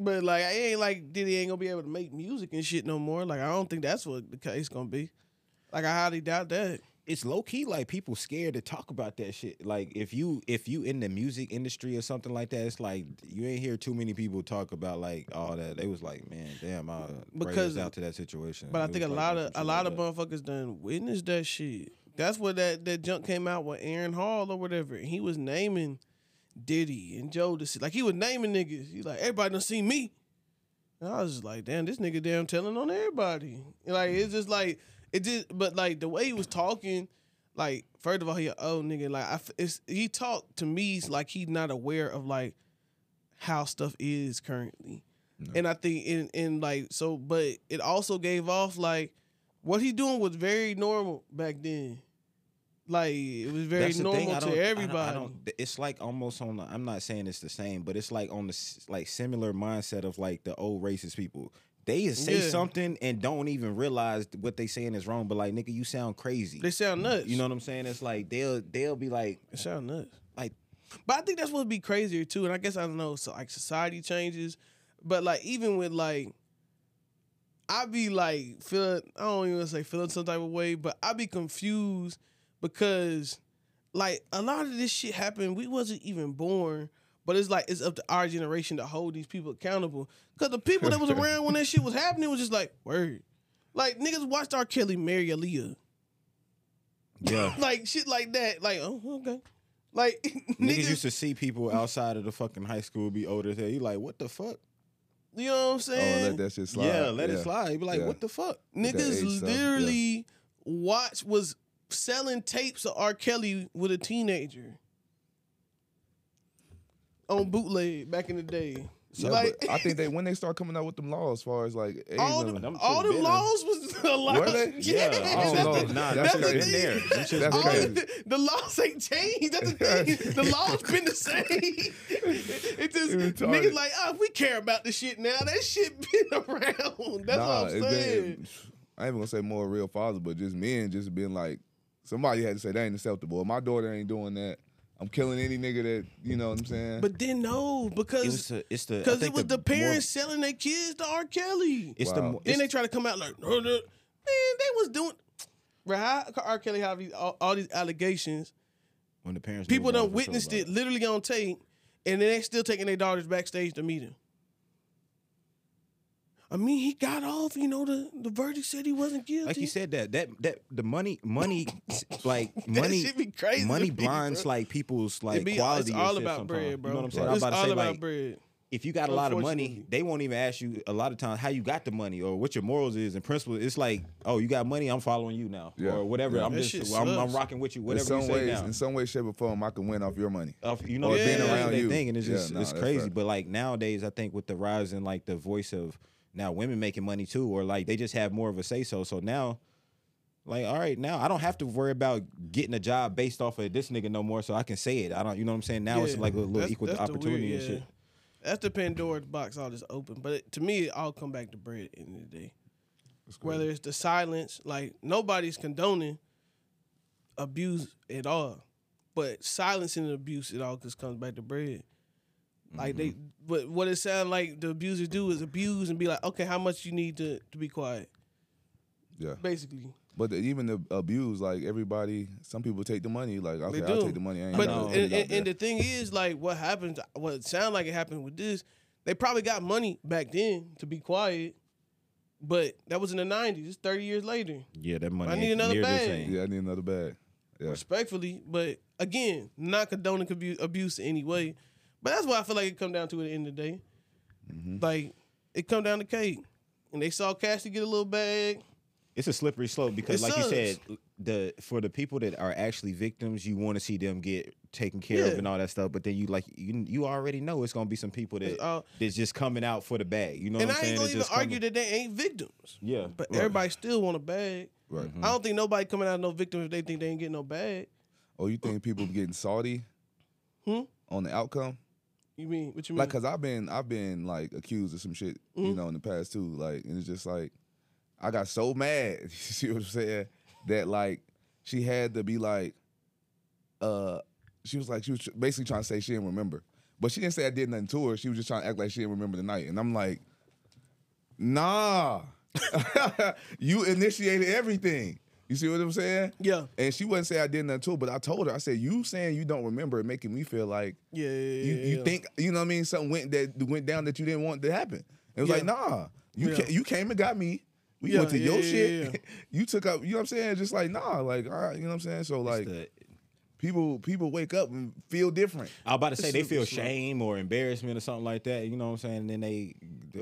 But like, I ain't like Diddy ain't gonna be able to make music and shit no more. Like, I don't think that's what the case gonna be. Like, I highly doubt that.
it's low key like people scared to talk about that shit. Like if you if you in the music industry or something like that, it's like you ain't hear too many people talk about like all that. They was like, man, damn, I
Because-
out to that situation.
But I
It
think a
like
lot of a lot
like
of motherfuckers done witnessed that shit. That's what that that junk came out with Aaron Hall or whatever. He was naming Diddy and Joe to like he was naming niggas. He like everybody done seen me. And I was just like, damn, this nigga damn telling on everybody. And, like it's just like it just, but like the way he was talking, like first of all he a old nigga. Like I, it's, he talked to me like he's not aware of like how stuff is currently. And I think in in like so, but it also gave off like what he doing was very normal back then. Like it was very normal to
I don't- I
everybody.
don't- it's like almost on. The, I'm not saying it's the same, but it's like on the like similar mindset of like the old racist people. They say
Yeah.
something and don't even realize what they saying is wrong. But like, nigga, you sound crazy.
they sound nuts.
you know what I'm saying? It's like they'll they'll be like
It sound nuts.
like
But I think that's what'd be crazier too. And I guess I don't know. So like society changes, but like even with like, I be like feeling. I don't even say feeling some type of way, but I be confused because like a lot of this shit happened. We wasn't even born, But it's like it's up to our generation to hold these people accountable. Cause the people that was around when that shit was happening was just like, word. Like niggas watched R. Kelly marry Aaliyah.
Yeah.
Like shit like that. Like, oh, okay. Like
Niggas
niggas,
used to see people outside of the fucking high school be older than you like, what the fuck?
you know what I'm saying?
Oh, let that shit slide.
Yeah, let it slide. You be like,
Yeah.
what the fuck?
Niggas
stuff, yeah.
literally watch was selling tapes of R. Kelly with a teenager on bootleg back in the day. So
Yeah,
like
I think they when they start coming out with them laws as far as like age
all the
them
all the laws was allowed.
Were they?
Yeah,
I don't
that's
know.
the- Nah,
That's
that's
crazy.
been there. Them shit's
That's
been
All
crazy.
the, the laws ain't changed. That's the thing. the laws been the same. It just
It's
niggas like, oh, we care about the shit now. That shit been around. That's
nah,
what I'm saying.
been, I ain't even gonna say more real fathers, but just men just been like somebody had to say that ain't acceptable. My daughter ain't doing that. I'm killing any nigga that you know what I'm saying.
But then no,
It
because
was the, it's the
because it was the,
more-
parents selling their kids to R. Kelly.
It's
Wow.
the
Then
more-
Then they try to come out like, no, no. man, they was doing. right. how R. Kelly have all, all these allegations?
when the parents
People
about
done witnessed it literally on tape, and then they still taking their daughters backstage to meet him. I mean, he got off. You know, the, the verdict said he wasn't guilty.
Like you said that that that the money money like money
be crazy
money
to me,
blinds like people's like
be, uh,
quality.
it's all about
sometimes.
bread, bro.
You know what I'm saying? I
It's
was about to
all
say
about
like
bread.
if you got a lot of money, they won't even ask you a lot of times how you got the money or what your morals is and principles. It's like, oh, you got money, I'm following you now,
Yeah.
or whatever.
Yeah.
I'm
That
just, I'm, I'm rocking with you,
in
whatever
some
you say
ways,
now.
in some way, shape, or form, I can win off your money.
Of- you know,
Or
yeah,
being around
what they
you.
think, and it's
Yeah,
just
nah,
it's crazy.
fact.
But like nowadays, I think with the rise in like the voice of now women making money too, or like they just have more of a say so. So now, like, all right, now I don't have to worry about getting a job based off of this nigga no more, so I can say it. I don't, you know what I'm saying? Now it's like a little
That's-
equal
that's
opportunity
weird-
and shit.
That's the Pandora's box all just open. But it, to me, it all come back to bread at the end of the day. Whether it's the silence, like nobody's condoning abuse at all. But silencing abuse, it all just comes back to bread. Like they,
Mm-hmm.
but what it sounds like the abusers do is abuse and be like, okay, how much you need to to be quiet,
Yeah.
basically.
But the, even the abuse, like everybody, some people take the money. Like okay,
They
I'll
do.
take the money. I ain't
But
gonna
know.
put it
and,
out
and, and the thing is, like, what happens? What it sounded like it happened with this, they probably got money back then to be quiet, but that was in the '90s. It's 30 years later,
Yeah, that money.
I need
ain't
another
near the
bag.
same.
yeah, I need another bag. Yeah.
respectfully. But again, not condoning abu- abuse in any way. But that's why I feel like it come down to at the end of the day.
Mm-hmm.
Like it come down to cake, and they saw Cassie get a little bag.
It's a slippery slope because,
It
like you said, the for the people that are actually victims, you want to see them get taken care of and all that stuff. But then you like you you already know it's gonna be some people that
all-
that's just coming out for the bag. You know
and
what
I
I'm saying?
ain't gonna
It's
even argue
coming-
that they ain't victims.
Yeah,
But
right.
everybody still want a bag.
Right.
I don't think nobody coming out no victim if they think they ain't getting no bag.
Oh, you think people getting salty
Hmm?
on the outcome?
You mean what you mean?
Like, cause I've been I've been like accused of some shit,
Mm-hmm.
you know, in the past too. Like, and it's just like I got so mad. You see what I'm saying? That like she had to be like, uh, she was like she was basically trying to say she didn't remember, but she didn't say I did nothing to her. She was just trying to act like she didn't remember the night, and I'm like, nah, you initiated everything. You see what I'm saying?
Yeah.
And she wouldn't say I did nothing to her, but I told her, I said, you saying you don't remember it making me feel like
yeah, yeah, yeah,
you, you
yeah.
think you know what I mean? Something went that went down that you didn't want to happen. It was
Yeah.
like, nah, you
Yeah.
ca- you came and got me. We
Yeah,
went to
yeah,
your
yeah,
shit.
yeah, yeah.
you took up. You know what I'm saying? Just like nah, like all right. You know what I'm saying? So like people people wake up and feel different.
I was about to say they feel
slow.
shame or embarrassment or something like that. You know what I'm saying? And then they,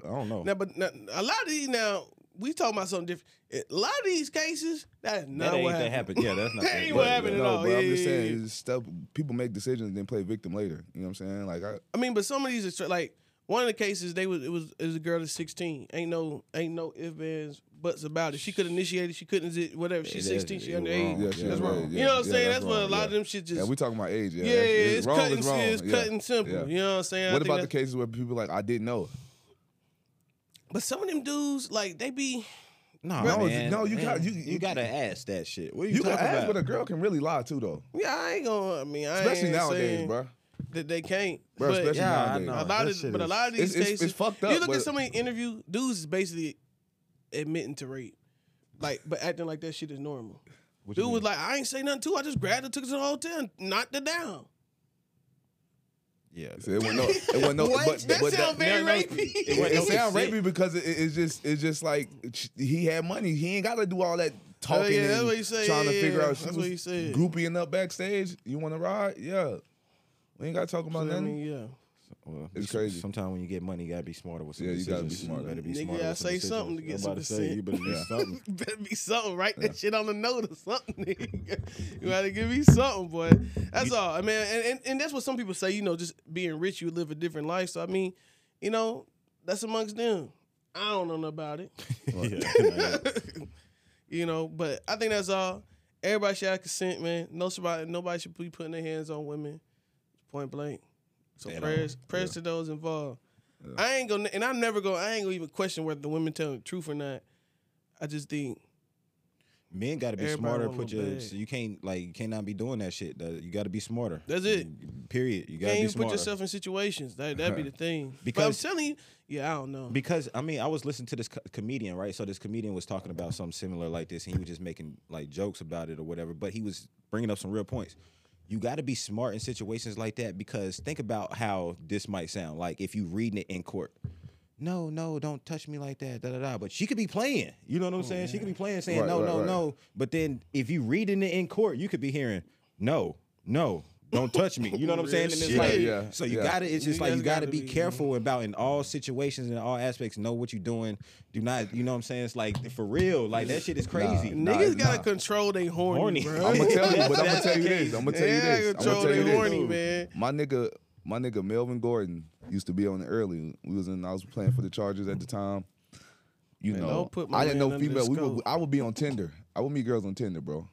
I don't know.
Now, but now, a lot of these now we talking about something different. A lot of these cases that is not
that ain't
what
that
happened.
happened. Yeah, that's not.
That ain't what happened
yeah.
at
no,
all.
but I'm just saying
yeah.
it's stuff. People make decisions and then play victim later. You know what I'm saying? Like I,
I mean, but some of these are like one of the cases they was it was it was a girl that's 16. Ain't no ain't no ifs ands buts about it. She could initiate it. She couldn't. Whatever. She's
It is-
16. She underage.
yeah, she
That's wrong.
right.
You know what I'm
Yeah,
saying? That's what a lot
yeah.
of them shit just.
Yeah, we talking about age. Yeah,
yeah,
It's-
it's,
wrong
cut and,
wrong.
it's
Yeah.
cut and simple. You know what I'm saying?
What about the cases where people like I didn't know?
But some of them dudes, like they be.
No,
No,
man.
no, you
Man,
got- you-
you,
you-
gotta ask that shit. What are you,
You can
talking
ask,
about?
but a girl can really lie too, though.
Yeah, I ain't gonna. I mean, I
Especially
ain't
nowadays, bro.
That they can't.
Bro,
but
especially
Yeah, I
nowadays.
know.
a lot
That
of,
shit
but a lot of these
It's- it's-
cases,
it's fucked up.
You look
but-
at some of the interview dudes is basically admitting to rape, like, but acting like that shit is normal. Dude was like, I ain't say nothing to. her. I just grabbed her, took her to the hotel, and knocked her down.
Yeah.
So it wasn't no. It wasn't no.
What?
But,
that
but
sound very
no, no,
rapey.
it
It, sound
consent.
rapey because it, it's just it's just like he had money. He ain't got to do all that talking
Oh, yeah, that's
and
what he said.
trying
Yeah,
to figure
yeah,
out. She
that's
was
what he said.
Groupieing up backstage. You want to ride? Yeah. We ain't got to talk about
I
nothing.
mean, yeah.
Well,
It's crazy.
Sometimes when you get money, you gotta be smarter with some
Yeah, you gotta be
decisions.
smarter.
better be
Nigga,
smarter
gotta say
decisions.
something to get
I'm
some
about to say,
consent.
you better do
Yeah.
something.
better be something. Write that shit on the note or something. nigga. you gotta give me something, boy. That's all. I mean, and, and, and that's what some people say. You know, just being rich, you live a different life. So I mean, you know, that's amongst them. I don't know about it.
Yeah.
you know, but I think that's all. Everybody should have consent, man. No, nobody should be putting their hands on women, point blank. So prayers, prayers to those involved. I ain't gonna, and I'm never gonna, I ain't gonna even question whether the women telling the truth or not. I just think
Men got to be
Everybody
smarter. Put your so you can't like you cannot be doing that shit. That- You got to be smarter.
That's it.
Period. You got to
can't
be smarter.
put yourself in situations. That that'd be the thing.
Because-
but I'm telling you, yeah, I don't know.
Because I mean, I was listening to this co- comedian, right? So this comedian was talking about something similar like this, and he was just making like jokes about it or whatever. But he was bringing up some real points. You got to be smart in situations like that because think about how this might sound. Like if you reading it in court, no, no, don't touch me like that, da da da. But she could be playing. You know what I'm oh, saying? She could be playing, saying
Right,
no,
right,
no,
right.
no. But then if you reading it in court, you could be hearing no, no. Don't touch me. You know what I'm saying? And it's like,
shit.
Yeah,
so you
yeah.
got to. It's just
You
like you got to
gotta
be
be-
careful about in all situations and all aspects. Know what you're doing. Do not. You know what I'm saying? It's like for real. Like that shit is crazy.
Nah,
Niggas gotta
nah.
control they horny,
Horny.
bro.
I'm gonna tell you, but I'm gonna tell you this. I'm gonna tell you
Yeah,
this. I'm
control
gonna tell you this.
horny, man.
My nigga, my nigga Melvin Gordon used to be on the early. We was in. I was playing for the Chargers at the time. You
Man,
know,
don't put my
I didn't know female. We
scope.
would, I would be on Tinder. I would meet girls on Tinder, bro.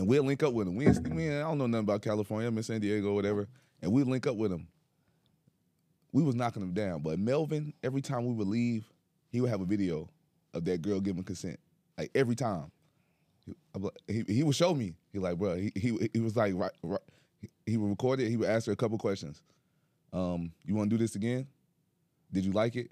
And we'll link up with them. We, ain't- we ain't- I don't know nothing about California. I'm in San Diego, whatever. And we'd link up with them. We was knocking them down, but Melvin, every time we would leave, he would have a video of that girl giving consent, like every time. He, he, he would show me. He like, bro, he he, he was like, right, right, he- he would record it. He would ask her a couple questions. Um, you want to do this again? Did you like it?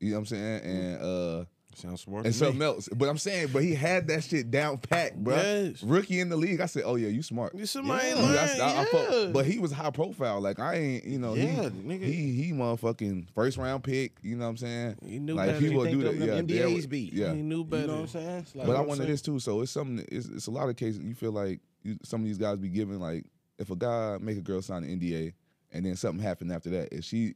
You know what I'm saying? And uh,
Sounds smart.
and
to me.
something else. But I'm saying, but he had that shit down pat, bro.
Yes.
Rookie in the league. I said, oh yeah, you smart.
You somebody
Yeah.
learn,
That's- I- I fuck-
yeah.
but he was high profile. Like I ain't, you know,
Yeah,
he,
nigga.
he he motherfucking first round pick. You know what I'm saying?
He knew
like
better.
he
You
will
think
do that.
them-
Yeah,
them
there
NDAs
was- Yeah.
he knew
You
better.
know what I'm saying? Like,
But I wanted
saying?
this too. So it's something. It's, it's a lot of cases. You feel like you, some of these guys be giving like if a guy make a girl sign an NDA and then something happened after that, is she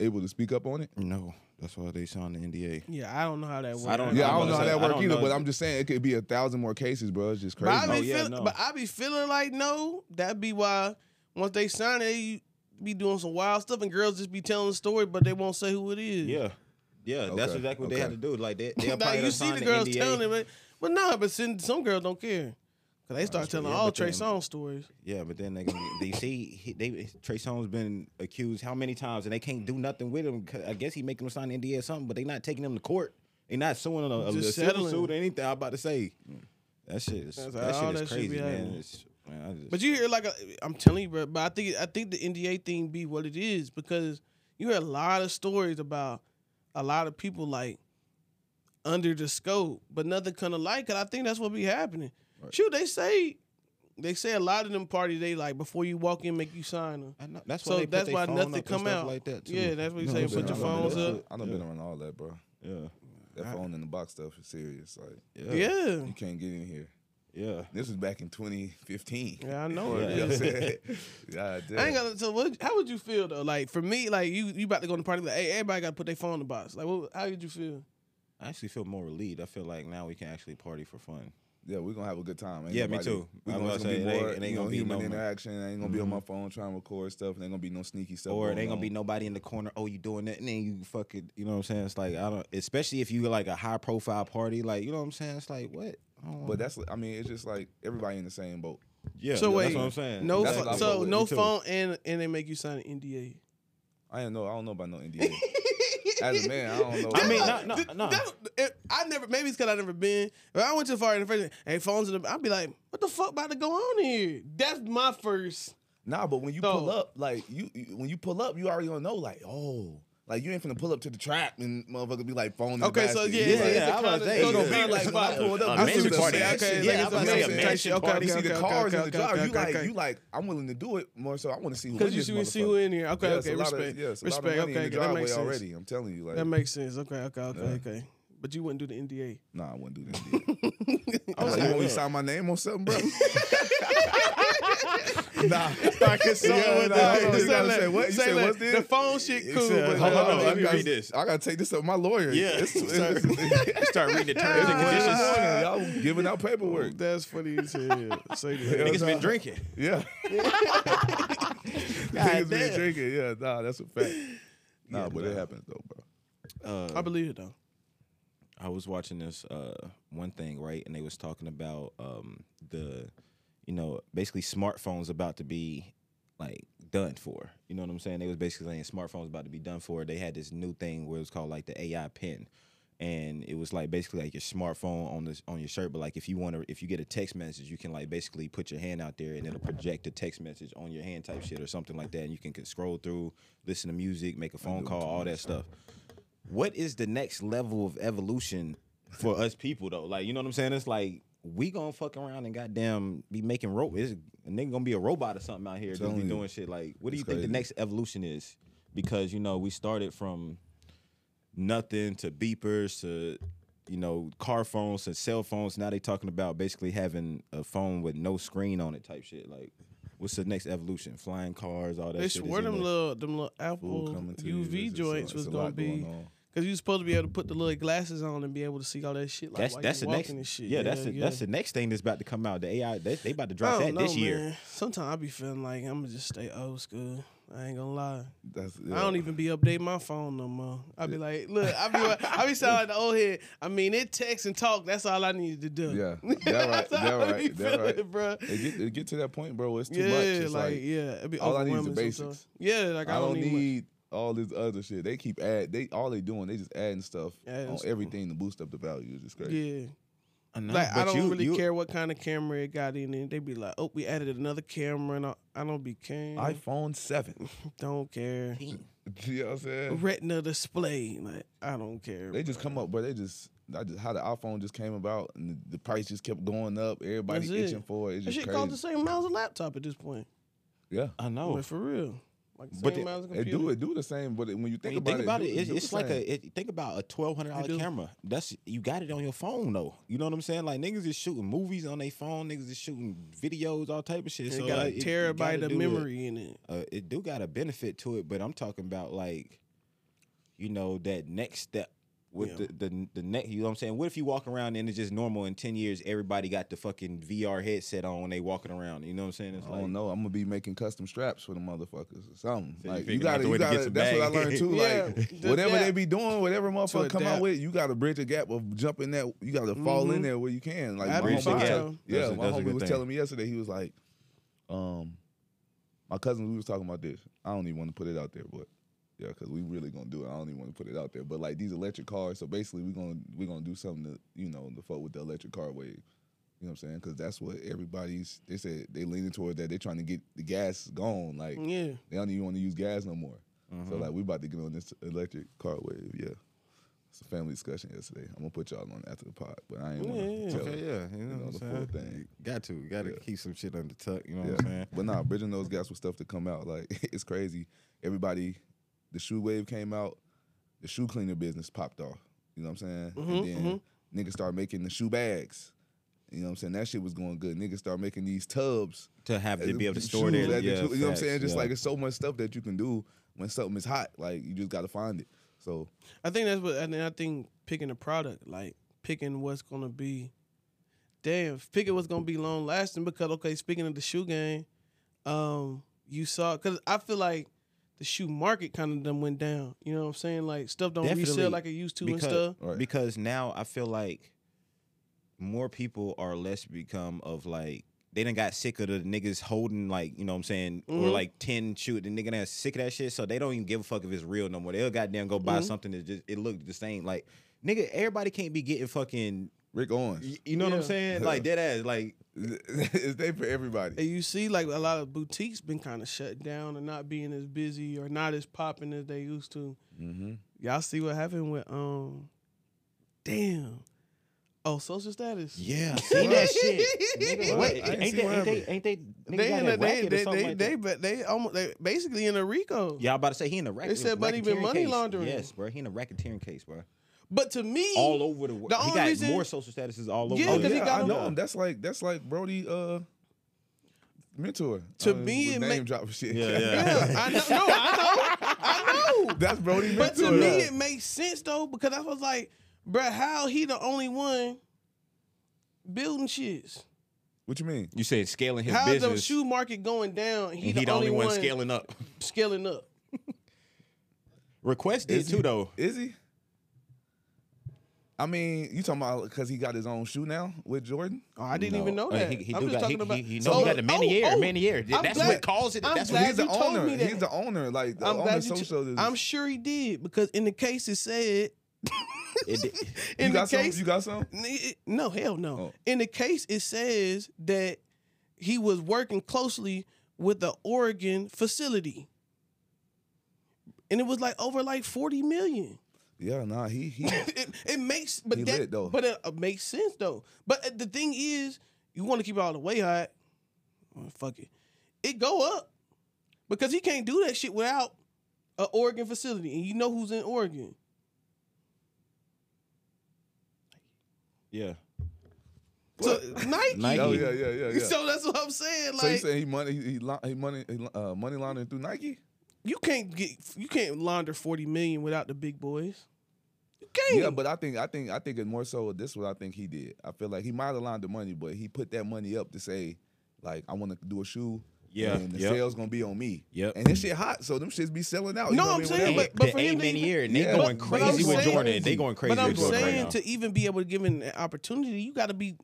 able to speak up on it?
No, that's why they signed the NDA.
Yeah, I don't know how that works.
I don't-
Yeah,
I'm
don't know how that
works
either.
know.
But I'm just saying it could be a thousand more cases, bro. It's just
But I
crazy.
be
Oh, yeah,
feeling,
no.
but I be feeling like no, that be why once they sign it, they be doing some wild stuff, and girls just be telling the story, but they won't say who it is.
Yeah, yeah, that's exactly what they had to do. Like they, they
Now,
probably
you see the girls
NDA.
telling them, but, but nah, but some, some girls don't care. Cause they start telling
yeah,
all Trey Songz stories.
Yeah, but then they they see he, they Trey Songz been accused how many times and they can't do nothing with him. I guess he making them sign an NDA or something, but they not taking him to court. They not suing a, a, a civil suit or anything. I'm about to say that shit is that shit is
that shit
crazy, man. It's, man I just,
But you hear like a, I'm telling you, bro. But I think I think the NDA thing be what it is because you hear a lot of stories about a lot of people like under the scope, but nothing kind of like it. I think that's what be happening. Shoot, they say they say a lot of them parties they like before you walk in make you sign them.
I know, that's why
So
they put
that's why
phone
nothing
up
come out.
like that. Too.
Yeah, that's what you
know
say,
I'm
put your
saying?
phones
I done been-
up.
I done been around all that, bro.
Yeah,
That phone in the box stuff is serious. Like
yeah,
Yeah,
you can't get in here.
yeah.
This was back in 2015.
yeah, I know
You
it.
know what I'm
is.
saying? God.
I ain't got so. What, how would you feel though? Like for me, like you, you about to go to the party. Like, hey, everybody got to put their phone in the box. Like, what, how did you feel?
I actually feel more relieved. I feel like now we can actually party for fun.
Yeah, we're gonna have a good time. Ain't
Yeah, me too.
We
I'm
gonna,
about
it's
to
gonna
say,
be
it ain't-
more,
it ain't
you
gonna be
human
no-
interaction. I ain't gonna be on my mm-hmm. phone trying to record stuff. And ain't gonna be no sneaky stuff.
or it ain't gonna be nobody in the corner. Oh, you doing that? And then you fucking, you know what I'm saying? It's like I don't, especially if you like a high profile party, like you know what I'm saying? It's like what?
But that's, I mean, it's just like everybody in the same boat.
yeah.
So
that's
wait,
what I'm saying.
No,
That's
pho-
what I
so no phone, and and they make you sign an NDA.
I ain't know. I don't know about no NDA. As a man, I don't know.
I mean,
about-
no, no, no.
That- it- I never. Maybe it's because I never been. If I went to far in the first, hey, phones in the. I'd be like, what the fuck about to go on here? That's my first.
Nah, but when you
So-
pull up, like you, you- when you pull up, you already gonna know, like, oh, Like you ain't finna pull up to the trap and motherfucker be like phone. in the
Okay, so yeah, it's,
yeah, I
a
was
kind of
saying,
it's
it's
gonna
gonna
be like
like when I pulled up, I see the
party. Okay,
Yeah,
yeah,
I
I
was
was
gonna
saying
say
a mansion
mansion
party.
You see the cars
okay,
and the
okay,
drive. You like, you like. I'm willing to do it more so. I want to see who.
Because
in
you see, see who in here. Okay,
Yeah,
okay,
a lot of-
respect.
yeah, it's a lot of
respect.
in
Okay, that makes sense.
already. I'm telling you, like,
That makes sense. Okay, okay, okay, okay. But you wouldn't do the NDA.
nah, I wouldn't do that. I was like, you want me to sign my name on something, bro? nah,
I can say
Yeah,
what
nah,
that-
hold you
say
gotta
like-
say what? You
say
said
like,
what's this?
The phone shit cool,
said,
but
hold
uh,
on,
I
let me
gotta-
read this.
I gotta take this up with my lawyer.
Yeah,
It's-
start,
it's-
start reading the terms and conditions.
Y'all giving out paperwork.
That's funny as hell. Say that.
Niggas been drinking.
Yeah. Niggas been drinking. Yeah, nah, that's a fact. Nah, but it happens though, bro.
I believe it though.
I was watching this uh, one thing, right, and they was talking about um, the, you know, basically smartphones about to be like done for. You know what I'm saying? They was basically saying smartphones about to be done for. They had this new thing where it was called like the AI pen, and it was like basically like your smartphone on this on your shirt. But like if you want to, if you get a text message, you can like basically put your hand out there and it'll project the text message on your hand type shit or something like that, and you can, can scroll through, listen to music, make a phone call, all that stuff what is the next level of evolution for us people though? Like, you know what I'm saying? It's like we gonna fuck around and goddamn be making robots. A nigga gonna be a robot or something out here just
Telling
be doing shit. Like, what do you think the next evolution is? Because you know we started from nothing to beepers to you know car phones to cell phones. Now they talking about basically having a phone with no screen on it type shit. Like, what's the next evolution? Flying cars, all that.
They
shit is
swear
in
them little them little Apple
coming to.
UV
It's just a-
joints was gonna be
going on.
Because you was supposed to be able to put the little glasses on and be able to see all that shit. Like
That's that's the next
and shit.
yeah, that's the, that's the next thing that's about to come out. The AI they, they about to drop
don't
that this year.
man. Sometimes I be feeling like I'm gonna just stay old school. I ain't gonna lie.
That's
I don't even be updating my phone no more. I be like, look, I be I be sounding like the old head. I mean, it text and talk. That's all I need to do.
Yeah, that right, that right, that right.
bro.
It get, it get to that point, bro. It's too
yeah,
much. It's
like,
like,
yeah, it be
all I need is the basics.
sometimes. Yeah, like I,
I don't
need,
need all this other shit. They keep add. They all they doing. They just adding stuff
Yeah,
on
it's-
everything to boost up the value. It's just crazy.
Yeah.
I know,
Like I don't
you-
really
you-
care what kind of camera it got in it. They be like, "Oh, we added another camera," and I, I don't be caring.
iPhone seven.
don't care.
you know what I'm saying?
Retina display, like I don't care.
They just come up, but they just. I just how the iPhone just came about and the, the price just kept going up. Everybody
That's it.
itching for it. It's
that
just
shit
crazy.
cost the same amount as a laptop at this point.
yeah,
I
I
know.
mean, for real. Like the
But
same
the-
amount as a
they
computer.
do it. Do the same, but when you think
When you
about
think
it,
about
do-
it, it's, it's like
same.
a it, think about a twelve hundred dollar camera. That's you got it on your phone though. You know what I'm saying? Like niggas is shooting movies on their phone. Niggas is shooting videos, all type of shit.
It
so
got
like,
a
it- you gotta
terabyte of
do it.
memory in it.
uh, it do got a benefit to it, but I'm talking about like, you know, that next step with
Yeah.
the, the the next. You know what I'm saying? What if you walk around and it's just normal? In ten years, everybody got the fucking VR headset on when they walking around. You know what I'm saying? It's
I
like,
don't know. I'm gonna be making custom straps for the motherfuckers or something.
So
like you
figuring
gotta, you
way to
gotta.
some
That's what I learned too.
Yeah,
Like
just
whatever they be doing, whatever motherfucker come out with, you gotta bridge a gap of jumping that. You gotta fall in there where you can. Like
Gotta
my homie, was
gap.
tell- yeah,
That's
my
a
homie was
thing.
telling me yesterday. He was like, um, my cousin. We was talking about this. I don't even want to put it out there, but. Yeah, because we really gonna do it. I don't even want to put it out there, but like these electric cars. So basically, we gonna we gonna do something to you know the fuck with the electric car wave. You know what I'm saying? Because that's what everybody's. They said they leaning toward that. They're trying to get the gas gone. Like
Yeah.
they don't even want to use gas no more.
Mm-hmm.
So like we about to get on this electric car wave. Yeah, it's a family discussion yesterday. I'm gonna put y'all on after the pod, but I ain't want to
Yeah,
tell
Okay, yeah, you know,
you know,
what
the
I'm
full thing.
Got to, got to
Yeah.
keep some shit under tuck. You know
Yeah.
what I'm saying?
But nah, bridging those gaps with stuff to come out. Like it's crazy. Everybody, the shoe wave came out. The shoe cleaner business popped off. You know what I'm saying?
Mm-hmm,
and then niggas started making the shoe bags. You know what I'm saying? That shit was going good. Niggas started making these tubs.
To have to be able to store there.
that- that
yeah,
you, you know what I'm
facts,
saying? Just
yeah.
like it's so much stuff that you can do when something is hot. Like you just got to find it. So
I think that's what, and then I think picking a product, like picking what's gonna be, damn, picking what's gonna be long lasting. Because okay, speaking of the shoe game, um, you saw because I feel like the shoe market kind of done went down. You know what I'm saying? Like stuff don't
Definitely,
resell like it used to and
because,
stuff.
Right.
Because now I feel like more people are less become of like they done got sick of the niggas holding like you know what I'm saying or
Mhm.
like ten shoot the nigga done sick of that shit so they don't even give a fuck if it's real no more. They'll goddamn go buy
Mhm.
something that just it look the same like nigga everybody can't be getting fucking
Rick Owens.
Y- You know what I'm
Yeah.
saying? Like dead ass. Like
it's there for everybody.
And you see, like a lot of boutiques been kind of shut down and not being as busy or not as popping as they used to.
Mm-hmm.
Y'all see what happened with um, damn, oh social status.
yeah, I seen that shit. Nigga,
What?
what?
I ain't
Ain't
see
they?
what
Ain't they? Ain't they? nigga
They
got
in
a
a, they
racket or
they
something
they
like
they, but they almost they basically in a RICO.
Yeah, I'm about to say he in a racket.
said Buddy been
racketeering
money
case.
laundering.
Yes, bro. He in a racketeering case, bro.
But to me,
All over the world.
The
he
only
got
reason-
more social statuses all over.
Yeah,
Oh
the
'cause he
yeah,
got
I know him. That's like that's like Brody uh mentor.
To
Uh,
me,
with
it
name
ma-
drop shit.
Yeah, yeah.
yeah, I know, no, I know, I know.
that's Brody mentor.
But to me,
Yeah.
it makes sense though because I was like, bruh, how he the only one building shits?
what you mean?
You said scaling his
How the
business.
shoe market going down? He,
and he
the, only, one
scaling up.
scaling up.
Request did
Is
too though.
Is he? I mean, you talking about because he got his own shoe now with Jordan?
Oh, I didn't
No.
even know
Uh,
that.
he- he
I'm
do
just
got- he-
talking about.
he- he know he got the Meniere, Meniere.
I'm
That's
glad-
what calls it-
I'm
that's
glad
what-
He's the owner. He's the owner. Like the
I'm
owner
glad
social.
T-
is-
I'm sure he did because in the case it said.
It did-
in
you
the
got some?
case,
You got some?
No, hell no.
Oh.
In the case, it says that he was working closely with the Oregon facility. And it was like over like 40 million.
Yeah, nah. He he.
It, it makes but
He
that
lit, though.
but it, uh, makes sense though. But uh, the thing is, you want to keep it all the way high. Well, fuck it. It go up. Because he can't do that shit without an Oregon facility. And you know who's in Oregon.
yeah.
So Nike.
Nike.
oh yeah, yeah, yeah, yeah.
So that's what I'm saying. Like
so you saying he money he, he, he money he, uh, money laundering through Nike?
You can't get you can't launder 40 million without the big boys. You can't.
Yeah, but I think I think I think it's more so this is what I think he did. I feel like he might have laundered the money, but he put that money up to say, like, I want to do a shoe.
Yeah,
and the
yep.
sales gonna be on me.
Yep.
and this shit hot, so them shits be selling out. you
No,
know what
I'm
mean?
saying, but- but
the
for
eight
him to
many
even-
year, and they
Yeah,
going
but-
crazy
but
with
saying-
Jordan. They going crazy
but I'm
with Jordan
saying
right now.
to even be able to give an opportunity, you got to be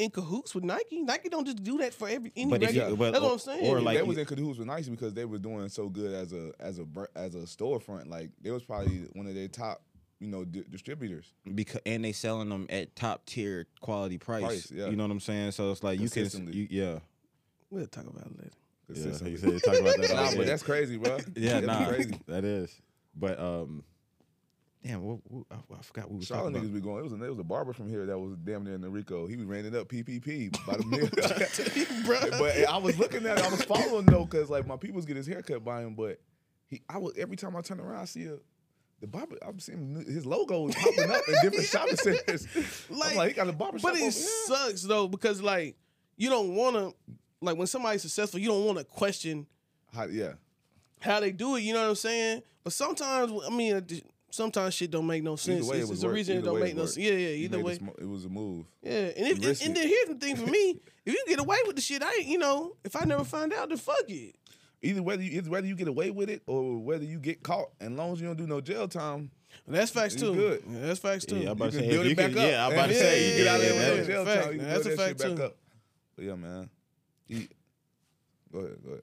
in cahoots with Nike. Nike don't just do that for every any
But
regular.
you- but-
that's what I'm saying.
or like-
they was in cahoots with Nike because they were doing so good as a as a br- as a storefront. Like they was probably one of their top, you know, di- distributors.
because and they selling them at top tier quality price.
Price, yeah.
You know what I'm saying? So it's like you can,
Consistently.
you, yeah.
we'll talk about it later.
Yeah,
Consistently.
he said talk about that.
Nah, but that's crazy, bro.
yeah,
That'd
nah,
crazy.
that is. But um, damn, what, what, I, I forgot what we was
Charlotte
talking
niggas
about.
be going. It was a, it was a barber from here that was damn near in the Rico. He was renting up PPP by the mill. but I was looking at it. I was following though, cause like my people's get his haircut by him. But he, I was every time I turn around, I see a. The barber, I'm seeing his logo is popping up in different shopping centers.
Like-
I'm like, he got a barber
But
over
it
here.
sucks though because like you don't want to like when somebody's successful, you don't want to question
How, yeah,
how they do it. You know what I'm saying? But sometimes I mean. Uh, Sometimes shit don't make no sense.
Either way, it
it's
was
it's a
work.
reason it don't make
it
no sense. Yeah, yeah. Either way,
the sm- it was a move.
Yeah, and if, and, and then here's the thing for me: if you get away with the shit, I ain't, you know, if I never find out, then fuck it.
Either whether you, either whether you get away with it or whether you get caught, and long as you don't do no jail time,
That's facts too.
good.
Yeah, that's facts too.
Yeah, I'm about to say,
can build it
you
back
can-
up.
yeah, I'm about to say,
you get out of there
yeah,
with no
yeah,
jail
fact.
time.
That's a fact, too.
But yeah, man. Go ahead, go ahead.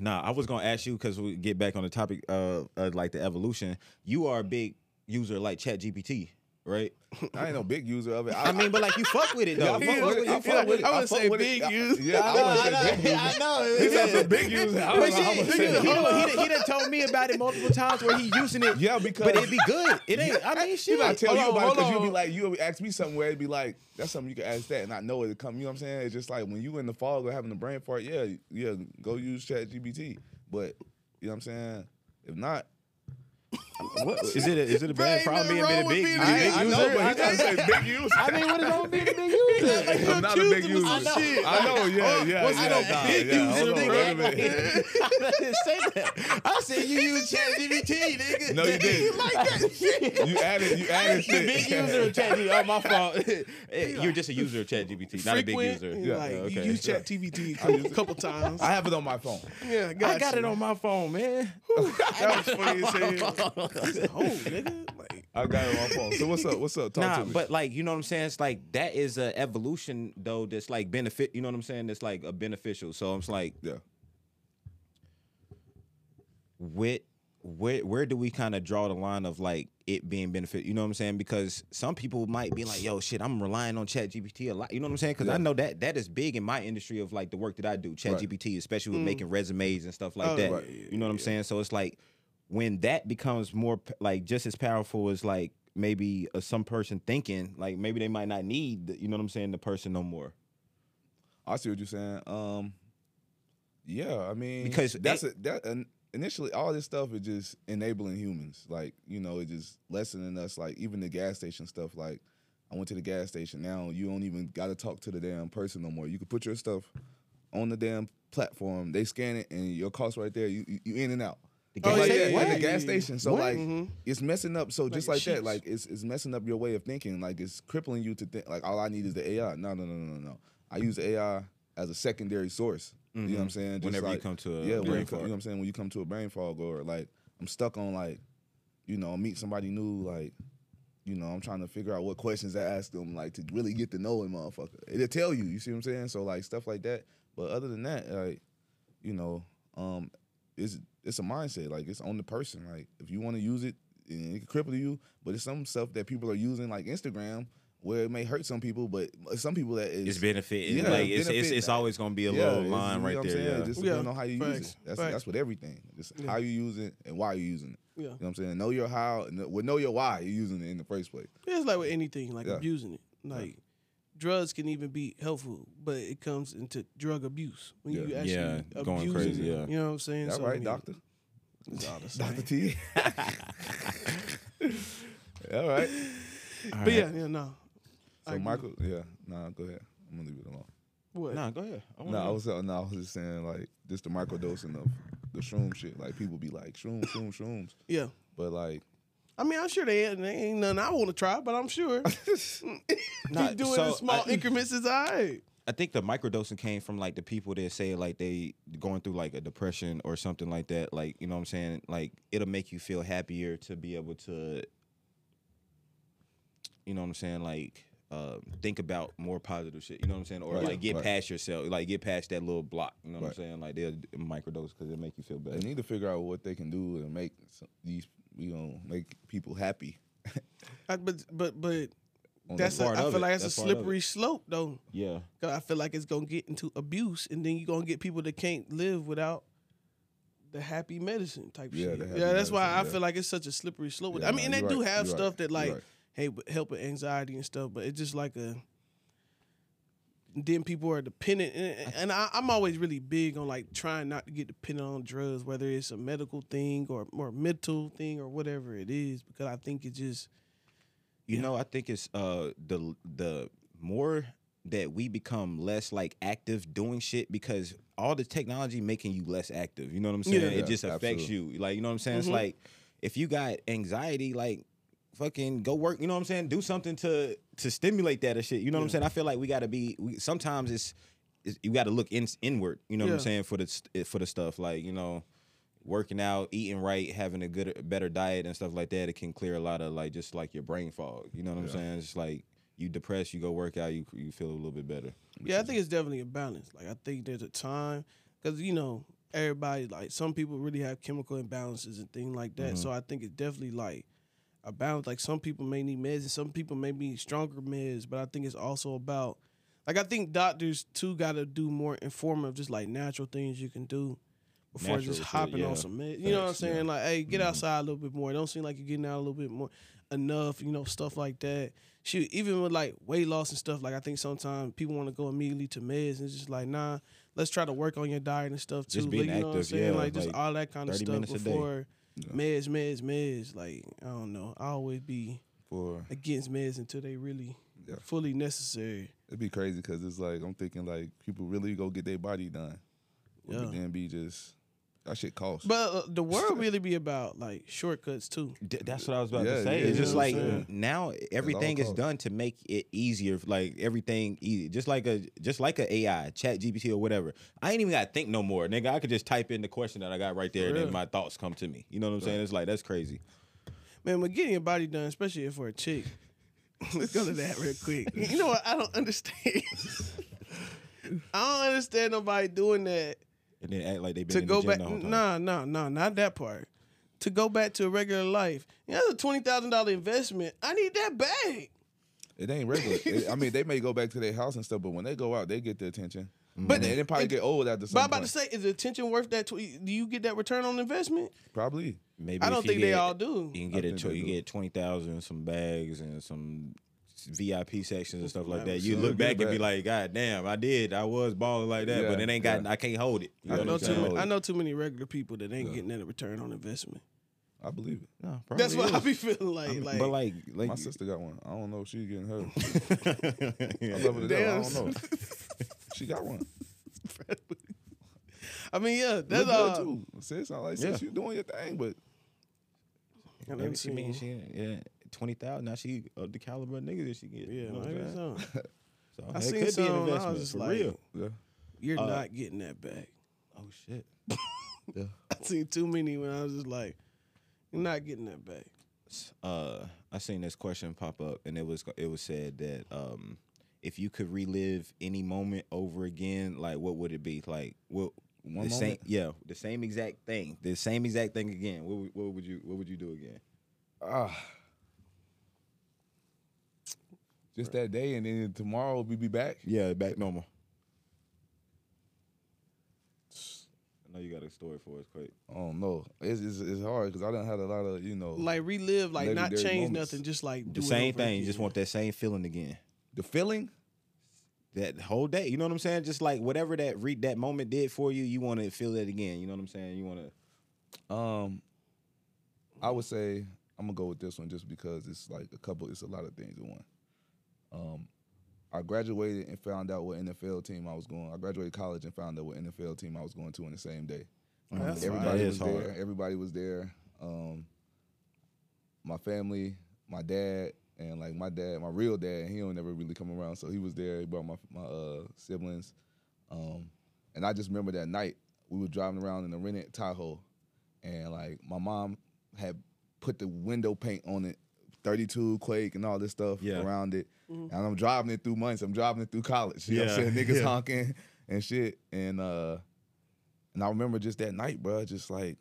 Nah, I was gonna ask you because we get back on the topic of, of like the evolution. You are a big user like ChatGPT, right?
I ain't no big user of it.
I mean, but like you fuck with it though.
Yeah, I
You
fuck
fuck
with it. I
fuck
fuck with it.
I
I
wouldn't
fuck
say
with
big
it.
user.
Yeah, I wouldn't say big user.
I know.
He said some big user. I
But
don't know how
shit, he,
say
he, done- he, done- he done told me about it multiple times where he using it.
Yeah, because
but it be good. It ain't. I mean,
He
shit.
not tell
Hold
you
on,
about it because you'll be like, you'll ask me something where it'd be like, that's something you can ask that, and I know it'll come. You know what I'm saying? It's just like when you in the fog or having a brain fart, yeah, yeah, go use Chat GPT. But you know what I'm saying? If not,
What, is it? A, is it a bad
Bro, ain't
problem being
nothing
a
wrong
big,
with
big
being a
I, I
user?
know, but he trying to big user.
I mean, what is wrong with being a big user?
I'm not a big user.
I know.
I know, yeah, yeah,
What's
yeah.
it a
nah,
big
yeah,
user
hold on,
thing?
wait a minute.
I didn't say that. I said you use ChatGPT, nigga.
No, you didn't.
like that shit.
You added, you added
The
shit.
big user of ChatGPT. Oh, my fault. You're just a user of ChatGPT, not a big user.
yeah, Like
okay.
you use ChatGPT a couple times.
I have it on my phone.
yeah,
I got it on my phone, man.
That was funny as hell. oh, nigga. Like,
I got it on my phone. So what's up? What's up? Talk
Nah,
to me.
but like you know what I'm saying. It's like that is a evolution though. That's like benefit. You know what I'm saying. That's like a beneficial. So I'm just like
yeah.
with where where do we kind of draw the line of like it being benefit? You know what I'm saying? Because some people might be like, "Yo, shit, I'm relying on Chat GPT a lot." You know what I'm saying? Because I know that that is big in my industry of like the work that I do, Chat GPT, especially with mm. making resumes and stuff like
Oh,
that.
right.
You know what I'm saying? So it's like when that becomes more like just as powerful as like maybe uh, some person thinking, like maybe they might not need, the, you know what I'm saying, the person no more.
I see what you're saying. Um, yeah, I mean,
Because
that's
it-
a, that in- initially all this stuff is just enabling humans. Like you know, it just lessening us. Like even the gas station stuff. Like I went to the gas station. Now you don't even got to talk to the damn person no more. You can put your stuff on the damn platform. They scan it, and your cost right there. You you, you in and out.
The
Oh,
gas
like
yeah,
that,
yeah, yeah,
the gas
yeah, yeah.
station. So
What?
like
Mhm.
it's messing up. So just
Like
like that, like it's it's messing up your way of thinking. Like it's crippling you to think like all I need is the AI. No, no, no, no, no, no. I use AI as a secondary source. You know what I'm saying? Just
Whenever you come to a
yeah, when
brain
you come, you know what I'm saying? When you come to a brain fog or like I'm stuck on like, you know, meet somebody new, like, you know, I'm trying to figure out what questions to ask them, like to really get to know a motherfucker. It'll tell you, you see what I'm saying? So like stuff like that. But other than that, like, you know, um, it's it's a mindset. Like it's on the person. Like if you want to use it, it can cripple you. But it's some stuff that people are using, like Instagram, where it may hurt some people, but some people that is
It's benefit.
Yeah,
like it's, it's
benefit.
it's always gonna be a
yeah,
little line
you know
right there.
saying?
Yeah.
It just
Yeah,
depends on how you use it. That's
facts.
that's with everything. Just
Yeah.
how you use it and why you using it.
Yeah.
You know what I'm saying? Know your how, and well, know your why you're using it in the first place.
It's like with anything, like
Yeah.
abusing it. Like drugs can even be helpful, but it comes into drug abuse when you
Yeah.
actually
Yeah, going
abusing
crazy, yeah.
You know what I'm saying?
That
So, I
right,
mean,
doctor?
It's all the same.
Doctor T. All right.
But yeah, yeah, no. I
So
agree.
Michael, yeah, nah, go ahead. I'm gonna leave it alone.
What?
Nah, go ahead. I
No,
wanna
I was uh, no, I was just saying like just the microdosing of the shroom shit. Like people be like shroom, shroom, shrooms,
Yeah.
but like
I mean, I'm sure they, ain't- they ain't nothing I want to try, but I'm sure
Nah,
keep doing
so
it in small
I-
increments is all right.
I think the microdosing came from like the people that say like they going through like a depression or something like that. Like you know what I'm saying? Like it'll make you feel happier to be able to, you know what I'm saying? Like uh, think about more positive shit. You know what I'm saying? Or
Right,
like get
right.
past yourself. Like get past that little block. You know what
Right.
I'm saying? Like they'll microdose because it'll make you feel better.
they need to figure out what they can do to make some, these you know make people happy.
I, but but but that's
that
a, I feel
it.
like that's,
That's
a
part of it.
slippery slope though.
Yeah.
'Cause I feel like it's gonna get into abuse, and then you're gonna get people that can't live without the happy medicine type
Yeah,
shit. yeah, that's why I
yeah.
feel like it's such a slippery slope.
Yeah,
I mean, and they
you
do have stuff
right,
that like,
right.
hey, help with anxiety and stuff, but it's just like a. Then people are dependent, and, and I, I'm always really big on like trying not to get dependent on drugs, whether it's a medical thing or or mental thing or whatever it is, because I think it just
You know, I think it's uh the the more that we become less like active doing shit because all the technology making you less active. You know what I'm saying?
Yeah.
it
Yeah,
just affects
absolutely.
you. Like you know what I'm saying?
Mhm.
It's like if you got anxiety, like fucking go work. You know what I'm saying? Do something to to stimulate that or shit. You know what I'm saying? I feel like we got to be. We, sometimes it's, it's you got to look in, inward. You know what I'm saying for the eh, for the stuff like you know. Working out, eating right, having a good, better diet and stuff like that, it can clear a lot of like just like your brain fog. You know what I'm saying? It's like you depressed, you go work out, you you feel a little bit better.
Yeah, I think it's definitely a balance. Like I think there's a time because you know everybody like some people really have chemical imbalances and things like that. Mm-hmm. So I think it's definitely like a balance. Like some people may need meds and some people may need stronger meds, but I think it's also about like I think doctors too got to do more informative, just like natural things you can do. Before
Natural
just hopping
yeah.
on some meds, you know what I'm saying?
yeah.
Like, hey, get mm-hmm. outside a little bit more. It don't seem like you're getting out a little bit more enough, you know, stuff like that. Shoot, even with like weight loss and stuff, like I think sometimes people want to go immediately to meds and it's just like, nah, let's try to work on your diet and stuff too.
Just being
like, you know what I'm
active,
saying?
yeah,
like just
like
all that kind of
30
stuff
minutes
before meds, meds, meds. Like, I don't know. I always be
For
against meds until they really
Yeah.
fully necessary.
it'd be crazy because it's like I'm thinking like people really go get their body done,
Yeah.
then be just that shit costs.
But uh, the world really be about like shortcuts too.
D- That's what I was about
Yeah,
to say.
yeah,
it's just like
I'm saying?
now everything is done to make it easier. Like everything easy, just like a just like a AI, Chat GPT or whatever. I ain't even got to think no more, nigga. I could just type in the question that I got right there, and then my thoughts come to me. You know what I'm saying? It's like that's crazy.
Man, but getting your body done, especially if for a chick. Let's go to that real quick. You know what? I don't understand. I don't understand nobody doing that
And then act like they been
to
in
go
the
back.
gym the whole time.
Nah, nah, nah, not that part. to go back to a regular life. Yeah, that's a twenty thousand dollar investment. I need that bag.
It ain't regular. It- I mean, they may go back to their house and stuff, but when they go out, they get the attention.
But
But they, they probably
it-
get old after some
But I'm about
point.
to say, is the attention worth that? Tw- do you get that return on investment?
Probably.
Maybe
I don't
you
think they all do.
You can get it.
think
you get twenty thousand, some bags, and some VIP sections and stuff like that. You look back and be like, God damn, I did. I was balling like that, but it ain't got.
yeah.
I can't hold it. You
I
know
know too.
saying?
Many, I know too many regular people that ain't
Yeah.
getting that return on investment.
I believe it.
No,
That's
probably
what I
is.
be feeling like. like,
but like, like
My sister got one. I don't know if she getting her.
Yeah.
I love her to. I don't know. she got one.
I mean, yeah, that's
good
all.
too. Sis, I like
Yeah.
sis, you doing your thing, but
I
Maybe
never
she means
seen
she yeah twenty thousand. Now she of the caliber of niggas that she get.
Yeah,
you know I'm
maybe
saying?
so.
So
I seen
could be an
some. I
investment
was just
for
like,
real.
yeah.
You're
Uh,
not getting that back.
Oh shit. yeah.
I seen too many when I was just like, you're not getting that back.
uh I seen this question pop up and it was it was said that um if you could relive any moment over again, like what would it be? Like what
One
the same yeah, the same exact thing. The same exact thing again. What would- what would you what would you do again?
Ah. Just that day, and then tomorrow we be back.
Yeah, back normal. I know you got a story for us, quick.
I don't know. It's it's, it's hard because I done had a lot of you know
Like relive, like not change
moments.
nothing, just like do
The
it
same
over
thing. You
again.
just want that same feeling again.
the feeling.
That whole day. You know what I'm saying? Just like whatever that re- that moment did for you, you want to feel that again. You know what I'm saying? You want to
Um, I would say I'm gonna go with this one just because it's like a couple. It's a lot of things in one. Um, I graduated and found out what NFL team I was going. I graduated college and found out what NFL team I was going to in the same day. Um,
That's
everybody was
is
there. Everybody was there. Um, my family, my dad, and like my dad, my real dad, he don't never really come around, so he was there. He brought my my uh, siblings, um, and I just remember that night we were driving around in a rented Tahoe, and like my mom had put the window paint on it, 32 Quake and all this stuff
Yeah.
around it, and I'm driving it through months. I'm driving it through college. You know what I'm
Yeah,
saying? Niggas
yeah.
honking and shit, and uh, and I remember just that night, bro, just like.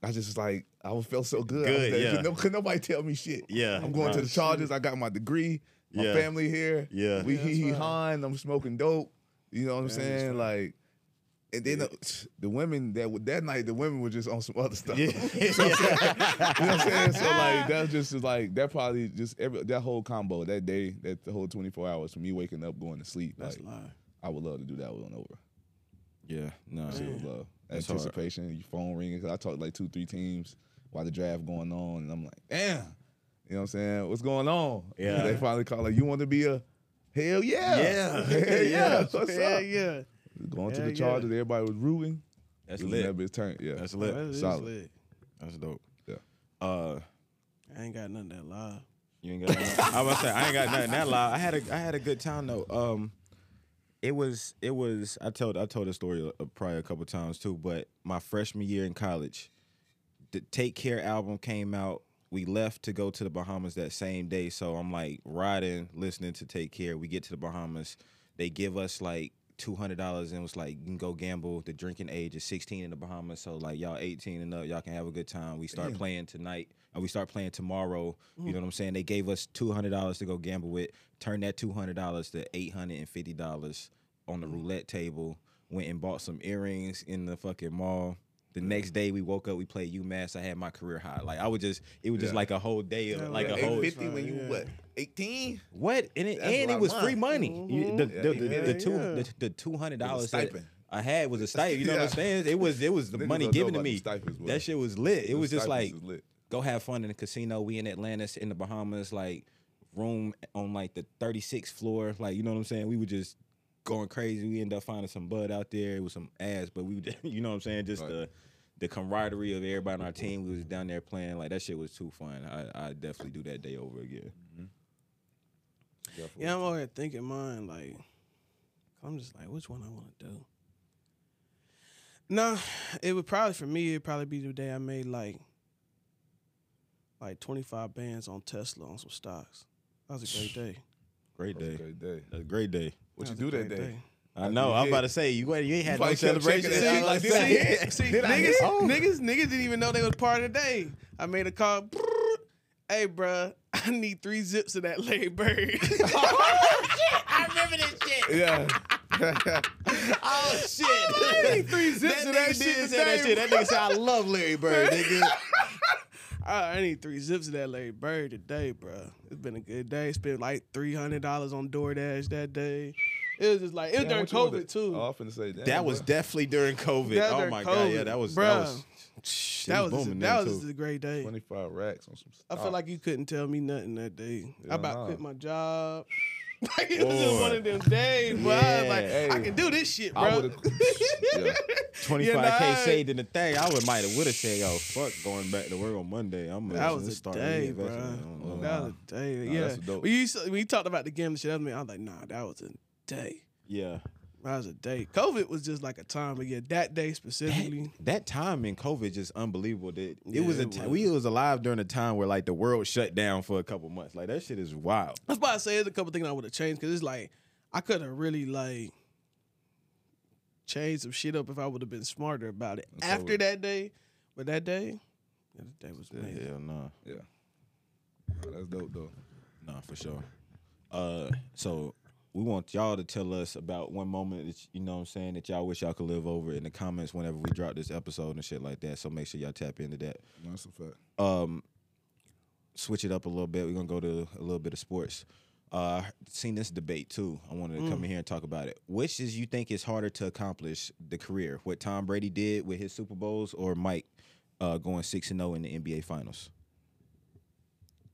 I just was like I felt so good. I was
Good,
there.
yeah.
Could, nobody tell me shit.
Yeah.
I'm going to the Chargers. I got my degree. My
Yeah.
family here.
Yeah.
we
Yeah,
hee hee
right.
hawing. I'm smoking dope. You know what I'm
Yeah, that's
saying?
right.
Like, and then the, the women that that night, the women were just on some other stuff.
Yeah.
you know what I'm saying? So like that was just like that probably just every that whole combo that day, that the whole 24 hours from me waking up, going to sleep.
That's
like,
lie.
I would love to do that one over.
Yeah, no.
Shit was love.
That's hard.
Anticipation, your phone ringing. Cause I talked like two, three teams while the draft going on, and I'm like, damn. You know what I'm saying? What's going on?
Yeah.
They finally call like, you want to be a hell yeah.
Yeah.
hell yeah. What's
yeah,
up?
yeah.
Going to
Hell
the
yeah.
Chargers, everybody was rooting.
That's
It was
lit.
That bitch turned. Yeah.
That's lit.
That is
Solid.
lit.
That's dope.
Yeah.
Uh,
I ain't got nothing that live.
you ain't got. nothing- I was about to say I ain't got nothing that loud. I had a I had a good time though. Um, it was it was I told I told the story uh, probably a couple times too. But my freshman year in college, the Take Care album came out. We left to go to the Bahamas that same day. So I'm like riding, listening to Take Care. We get to the Bahamas. They give us like two hundred dollars and was like, you can go gamble. The drinking age is sixteen in the Bahamas. So like y'all eighteen and up, y'all can have a good time. We start playing tonight. And we start playing tomorrow. You know mm. what I'm saying? They gave us two hundred dollars to go gamble with. Turned that two hundred dollars to eight hundred and fifty dollars on the mm. roulette table. Went and bought some earrings in the fucking mall. The next day we woke up, we played UMass. I had my career high. Like I would just, it was just
Yeah.
like a whole day of
Yeah,
like a whole
850 when you
Yeah.
what? 18?
what and it,
That's
and it
of
was
money.
free money. You- mm-hmm.
the,
the,
you
the,
did
the two
yeah.
the, the
$200 stipend.
I had was a stipend. You know what I'm saying? It was it was the
Niggas
money given to me.
stipends.
That shit was lit. It
The
was just like
lit.
go have fun in the casino. We in Atlantis in the Bahamas, like room on like the 36th floor. Like you know what I'm saying? We were just going crazy. We ended up finding some bud out there. It was some ass, but we would, you know what I'm saying? Just
Right.
the the camaraderie of everybody on our team. We was down there playing. Like that shit was too fun. I I definitely do that day over again.
Yeah, I'm over here thinking mine. Like, I'm just like, which one I want to do? Nah, it would probably for me. It'd probably be the day I made like, like 25 bands on Tesla on some stocks. That was a great day.
Great
That was
day.
a great day.
That's a great day.
What you do that
great
day?
I know. I'm about to say you ain't you ain't had no
probably kept
celebration.
checking
I
it.
was
See,
like,
see,
did I-
See,
did I hit?
niggas,
Oh.
niggas, niggas didn't even know they was part of the day. I made a call. Hey, bruh, I need three zips of that Larry Bird.
Oh, I remember this shit.
Yeah.
Oh shit.
Oh, I need three zips
that
of
nigga
that
did
shit.
say that shit. That nigga said I love Larry Bird, nigga.
I, I need three zips of that Larry Bird today, bruh. It's been a good day. Spent like three hundred dollars on DoorDash that day. It was just like it was
Damn,
during
what you?
COVID too.
Oh, I'm finna say damn,
That was
bro.
definitely during COVID.
That
oh
during
my god, yeah, that was
bruh.
that was
that
was
was
booming
that was
too.
a great day.
25 racks on some
I
stock.
felt like you couldn't tell me nothing that day.
Yeah,
I about
nah.
quit my job. Like, it was just one of them days, but I was like,
Yeah.
I can do this shit, bro.
would have. yeah.
25k saved in the thing. I would might have would have said, yo, fuck going back to work on Monday. I'm
That
gonna
was a
start
day, bro.
I don't know.
That was a day.
Nah,
yeah.
that's dope.
When you when you talked about the game and shit, I, mean, I was like, nah, that was a day.
Yeah.
That was a day. COVID was just like a time, but yeah, that day specifically.
that time in COVID just unbelievable. That it
Yeah,
was a
it
ti-
was.
we was alive during a time where like the world shut down for a couple months. Like that shit is wild.
That's why I say there's a couple things I would have changed because it's like I could have really like changed some shit up if I would have been smarter about it
That's
after
over.
that day. But that day, yeah, that day was amazing.
Hell no.
Yeah. Nah, that's dope though.
Nah, for sure. Uh, so we want y'all to tell us about one moment that you know what I'm saying that y'all wish y'all could live over in the comments whenever we drop this episode and shit like that. So make sure y'all tap into that.
That's a fact.
Um, switch it up a little bit. We're gonna go to a little bit of sports. Uh, seen this debate too. I wanted to come in here and talk about it. Which is you think is harder to accomplish the career? What Tom Brady did with his Super Bowls, or Mike uh, going six and zero in the NBA Finals?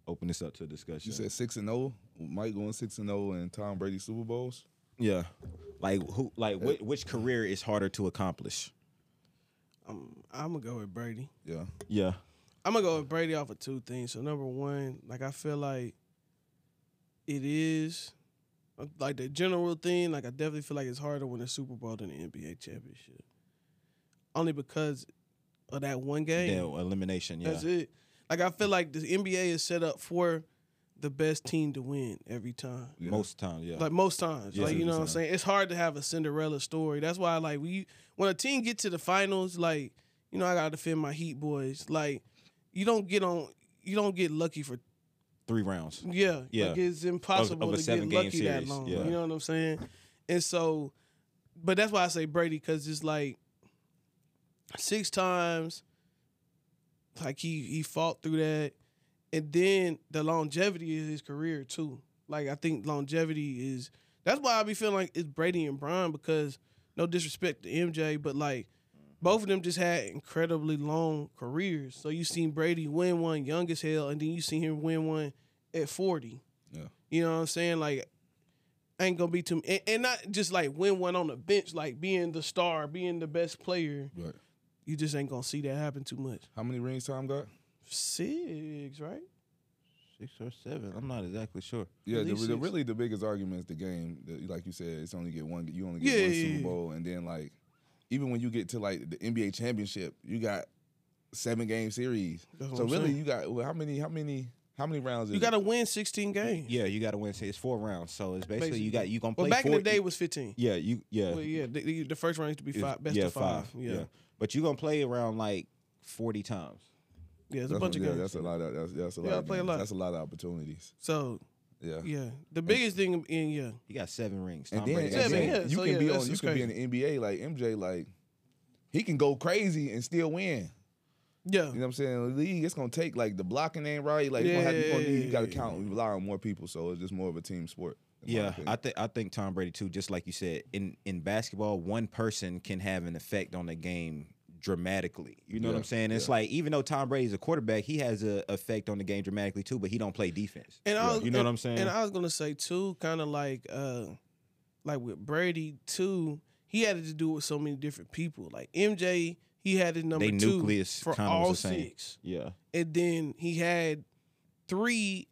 Open this up to a discussion.
You said six and zero. Mike going six and zero and Tom Brady Super Bowls.
Yeah. Like who? Like which, which career is harder to accomplish?
I'm, I'm gonna go with Brady.
Yeah.
Yeah.
I'm gonna go with Brady off of two things. So number one, like I feel like it is uh, like the general thing. Like I definitely feel like it's harder to win a Super Bowl than the NBA championship. Only because of that one game.
Yeah. Elimination. Yeah.
That's it. Like I feel like the NBA is set up for the best team to win every time.
Yeah.
Most times. Yeah.
Like most times,
Yeah.
like you know what I'm saying. It's hard to have a Cinderella story. That's why, like, we when a team get to the finals, like you know, I gotta defend my Heat boys. Like, you don't get on, you don't get lucky for
Three rounds.
yeah,
Yeah.
Like it's impossible
of a
to get
seven-game
lucky that long.
yeah.
You know what I'm saying? And so, but that's why I say Brady because it's like six times, like he he fought through that, and then the longevity of his career too. Like I think longevity is that's why I be feeling like it's Brady and Bron because no disrespect to MJ, but like both of them just had incredibly long careers. So you seen Brady win one young as hell, and then you seen him win one at forty.
Yeah.
You know what I'm saying? Like, ain't gonna be too, and, and not just like win one on the bench, like being the star, being the best player.
Right.
You just ain't gonna see that happen too much.
How many rings Tom got?
Six, right?
Six or seven. I'm not exactly sure.
Yeah, the, the, really the biggest argument is the game. The, like you said, it's only get one. You only get
Yeah,
one
yeah,
Super
yeah.
Bowl, and then like even when you get to like the NBA championship, you got seven game series.
That's
So
I'm
really,
saying.
you got well, how many? How many? How many rounds?
You got to win 16 games.
Yeah, you got to win. Say it's four rounds, so it's basically, you got you gonna play.
Well, back in
four,
the day, it was 15.
yeah, you yeah,
Well, yeah, the, the- the first round used to be five, best
yeah,
of five. Yeah, yeah,
But you gonna play around like forty times.
It's a
That's
bunch
what-
of
yeah,
games.
That's a lot. Of, that's, that's a
You
lot.
gotta
of
play a lot.
That's a lot of opportunities.
So
Yeah.
yeah, the biggest thing in yeah,
You got seven rings.
And
Tom
then,
Brady
and
got
Seven,
then
seven.
yeah,
you
so
can
yeah,
be on. You
just
can be in the NBA like MJ. Like he can go crazy and still win.
yeah.
You know what I'm saying? The league, it's gonna take like the blocking ain't right. Like you you gonna need, you got to count. We rely on more people, so it's just more of a team sport.
Yeah. I think I think Tom Brady too. Just like you said, in in basketball, one person can have an effect on the game dramatically. You know what I'm saying? It's
yeah.
like even though Tom Brady's a quarterback, he has a effect on the game dramatically too, but he don't play defense.
And I was,
you know
and,
what I'm saying?
And I was gonna say too, kind of like, uh like with Brady too. He had to do with so many different people. Like MJ, he had his number
they
two
nucleus
for all
the same.
six,
Yeah,
and then he had three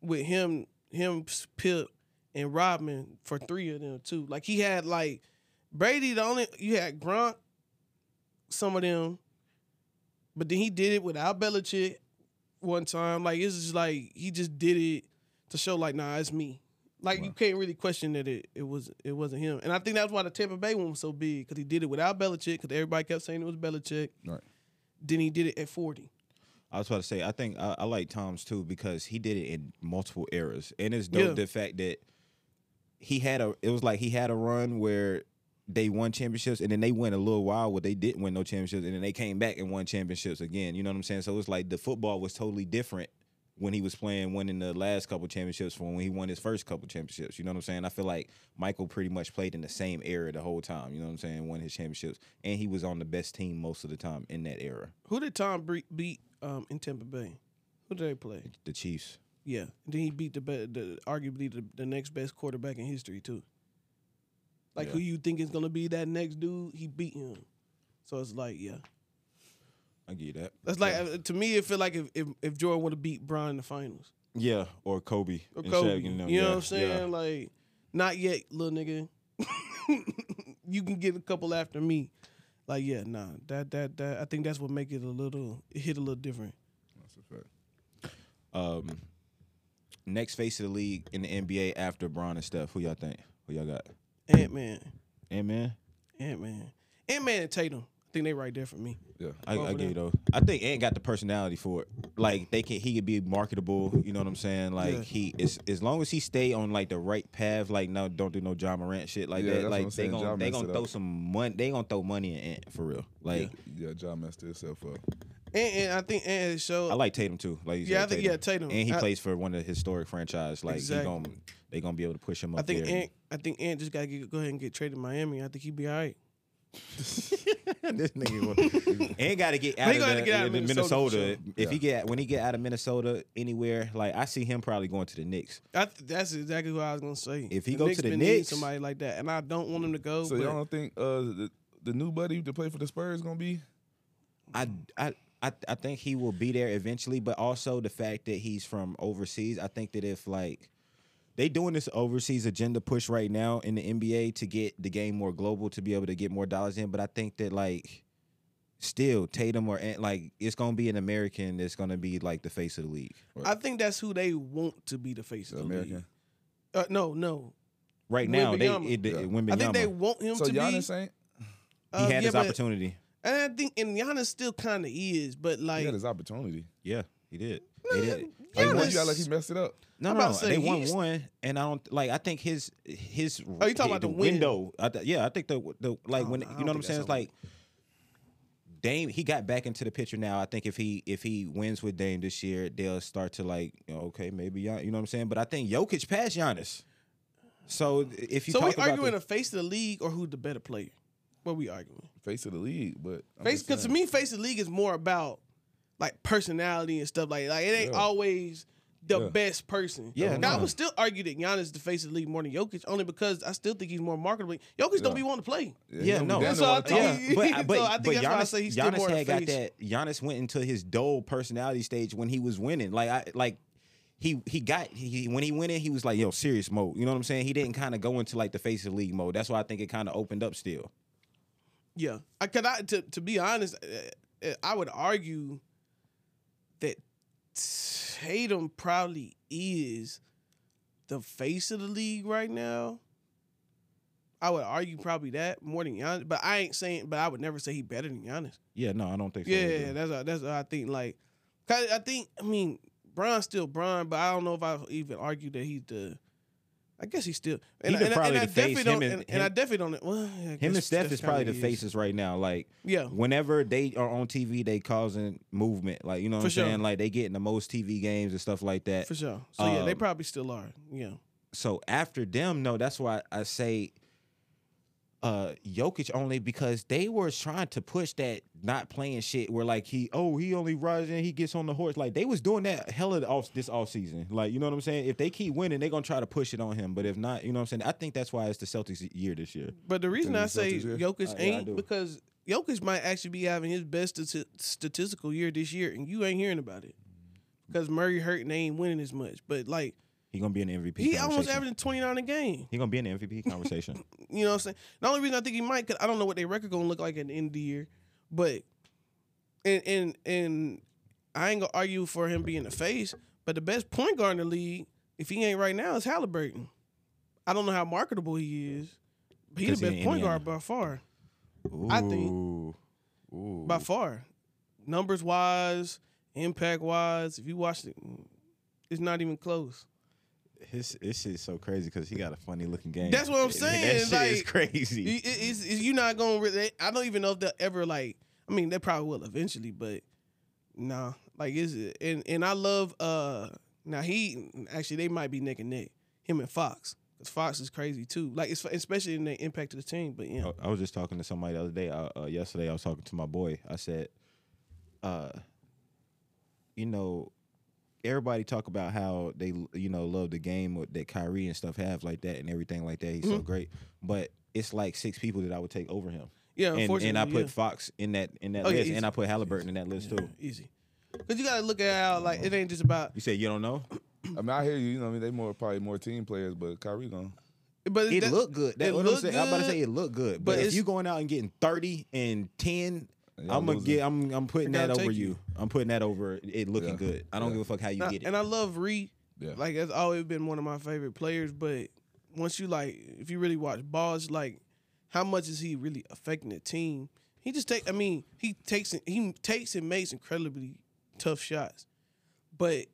with him, him, Pip, and Rodman for three of them too. Like he had like Brady. The only you had Gronk, some of them, but then he did it without Belichick one time. Like it's just like he just did it to show like, nah, it's me. Like you can't really question that it, it was it wasn't him, and I think that's why the Tampa Bay one was so big because he did it without Belichick because everybody kept saying it was Belichick.
Right.
Then he did it at forty.
I was about to say, I think I, I like Tom's too because he did it in multiple eras, and it's dope
Yeah.
the fact that he had a. It was like he had a run where they won championships, and then they went a little while where they didn't win no championships, and then they came back and won championships again. You know what I'm saying? So it's like the football was totally different when he was playing, winning the last couple championships from when he won his first couple championships. You know what I'm saying? I feel like Michael pretty much played in the same era the whole time. You know what I'm saying? Won his championships, and he was on the best team most of the time in that era.
Who did Tom bre- beat um, in Tampa Bay? Who did they play?
The Chiefs.
Yeah, then he beat the, be- the arguably the, the next best quarterback in history too. Like who you think is gonna be that next dude? He beat him. So it's like, yeah,
I get that.
that's like uh, to me. It feel like if if, if Jordan would have beat Bron in the finals
Yeah, or Kobe.
or Kobe,
of getting them-
you know
yeah,
what I'm saying?
yeah.
Like, not yet, little nigga. you can get a couple after me. Like, yeah, nah, that that that. I think that's what make it a little. It hit a little different.
That's a fact.
Um, next face of the league in the NBA after Bron and Steph. Who y'all think? Who y'all got?
Ant Man,
Ant Man,
Ant Man, Ant Man and Tatum. I think they right there for me.
Yeah.
I, I get
there.
though. I think Ant got the personality for it. Like they can, he could be marketable. You know what I'm saying? Like
Yeah.
he is as long as he stay on like the right path. Like no, don't do no Ja Morant shit like
Yeah,
that. Like they gonna
Ja
they gonna throw
up.
some money. They gonna throw money in Ant for real. Like
Yeah, Ja messed himself up.
And, and I think and has showed.
I like Tatum too. Like
Yeah, I think- yeah, Tatum.
And he
I-
plays for one of the historic franchise. Like
Exactly.
he gonna they gonna be able to push him up
I think
there.
Ant. I think Ant just gotta get, go ahead and get traded to Miami. I think he'd be all right.
this nigga ain't got to get out of,
gotta
the,
get out of Minnesota
Minnesota.
sure.
If he get when he get out of Minnesota anywhere, like I see him probably going to the Knicks.
I th- that's exactly what I was gonna say.
If he go to the
been
Knicks-
somebody like that, and I don't want him to go.
So
but
y'all don't think uh the, the new buddy to play for the Spurs gonna be?
I I. I, I think he will be there eventually, but also the fact that he's from overseas. I think that if like they doing this overseas agenda push right now in the NBA to get the game more global to be able to get more dollars in, but I think that like still Tatum or like it's gonna be an American that's gonna be like the face of the league.
I think that's who they want to be the face of
The
the
American.
league. Uh, no, no.
Right now, they
Wembanyama.
it, it,
Yeah.
I think they want him
So
to be.
Giannis ain't.
uh,
he had
yeah,
his
but-
opportunity.
And I think, and Giannis still kind of is, but like He
had his opportunity.
Yeah, he did. They did.
Like,
Giannis-
what, you got like he messed it up.
No,
I'm
no,
about
no.
say,
They won one, and I don't like. I think his his.
Oh, you talking about the win?
window? I th- yeah, I think the the like
Oh,
when you know what I'm saying. It's like Dame. He got back into the picture now. I think if he if he wins with Dame this year, they'll start to like you know, okay maybe Gian- you know what I'm saying. But I think Jokic passed Giannis. So if you
so we
talk about
arguing
the,
the face of the league or who's the better player? What we arguing?
Face of the league, but I'm
Face because to me, face of the league is more about like personality and stuff like like it ain't
Yeah.
always the
Yeah.
best person.
Yeah,
Like, I
no.
would still argue that Giannis is the face of the league more than Jokic, only because I still think he's more marketable. Jokic don't be wanting to play.
Yeah,
he
no.
That's
So
near
I
wanna
think
Yeah, but
So
but,
I think
but
that's why I
Giannis,
say he's still more the
had got that. Giannis went into his dull personality stage when he was winning. Like I like he he got he when he went in, he was like yo serious mode. You know what I'm saying? He didn't kind of go into like the face of the league mode. That's why I think it kind of opened up still.
Yeah, I could. I to to be honest, uh, uh, I would argue that Tatum probably is the face of the league right now. I would argue probably that more than Giannis, but I ain't saying. But I would never say he better than Giannis.
Yeah, no, I don't think so.
Yeah,
either.
that's what- that's what I think. Like, 'cause I think I mean Bron's still Bron, but I don't know if I even argue that he's the. I guess he's still. And,
He
and,
probably
and I
the face.
definitely
Him
don't.
and-
And, I definitely don't. Well, I
Him and Steph is probably the
is.
faces right now. Like,
Yeah.
whenever they are on TV, they causing movement. Like, you know what
For
I'm
sure.
saying? Like, they getting the most TV games and stuff like that.
For sure. So yeah, they
Um,
probably still are. Yeah.
so after them, no, that's why I say uh Jokic only because they were trying to push that not playing shit where like he oh he only rides and he gets on the horse. Like they was doing that hella off this off season like you know what I'm saying? If they keep winning they're gonna try to push it on him. But if not you know what I'm saying? I think that's why it's the Celtics year this year.
But the reason
Think
I say
Celtics here?
Jokic
Uh, yeah,
ain't because Jokic might actually be having his best stati- statistical year this year, and you ain't hearing about it. Because Murray hurt and they ain't winning as much. But like
he gonna be in the MVP
he almost averaging twenty nine a game.
he gonna be in the MVP conversation
You know what I'm saying? The only reason I think he might, cause I don't know what their record gonna look like at the end of the year, but and and and I ain't gonna argue for him being the face, but the best point guard in the league, if he ain't right now, is Halliburton. I don't know how marketable he is. But he's the best
in
point
Indiana.
guard by far. I think.
Ooh. Ooh.
By far. Numbers wise, impact wise, if you watch it, it's not even close.
His his shit's so crazy because he got a funny looking game.
That's what I'm saying.
That shit
like,
is crazy.
You- it- It's, it's, you're not gonna. Really, I don't even know if they'll ever like. I mean, they probably will eventually, but nah. Like is it? And and I love. uh Now he actually they might be neck and neck. Him and Fox. Cause Fox is crazy too. Like it's especially in the impact of the team. But yeah,
I, I was just talking to somebody the other day. Uh, uh, yesterday, I was talking to my boy. I said, uh, you know, everybody talk about how they, you know, love the game that Kyrie and stuff have like that and everything like that. He's
Mm-hmm.
so great, but it's like six people that I would take over him.
yeah.
and,
Unfortunately,
and I put
yeah.
Fox in that in that
Oh,
list,
easy.
and I put Halliburton in that list too.
easy. Cause you gotta look at how like it ain't just about.
You said you don't know?
I mean, I hear you. You know, what I mean, they more probably more team players, but Kyrie gonna.
But
It looked good. That's
it
what I'm
looked
saying. I'm about to say it looked good,
but
but, if you going out and getting 30 and 10,
Y'all
I'm gonna
losing.
get. I'm I'm putting
I
that
gotta
over
take
you.
you.
I'm putting that over it looking
Yeah.
good. I don't
Yeah.
give a fuck how you
Now-
get it.
And I love Reed.
Yeah.
Like that's always been one of my favorite players. But once you like, if you really watch ball, it's like, how much is he really affecting the team? He just take. I mean, he takes it. He takes and makes incredibly tough shots, but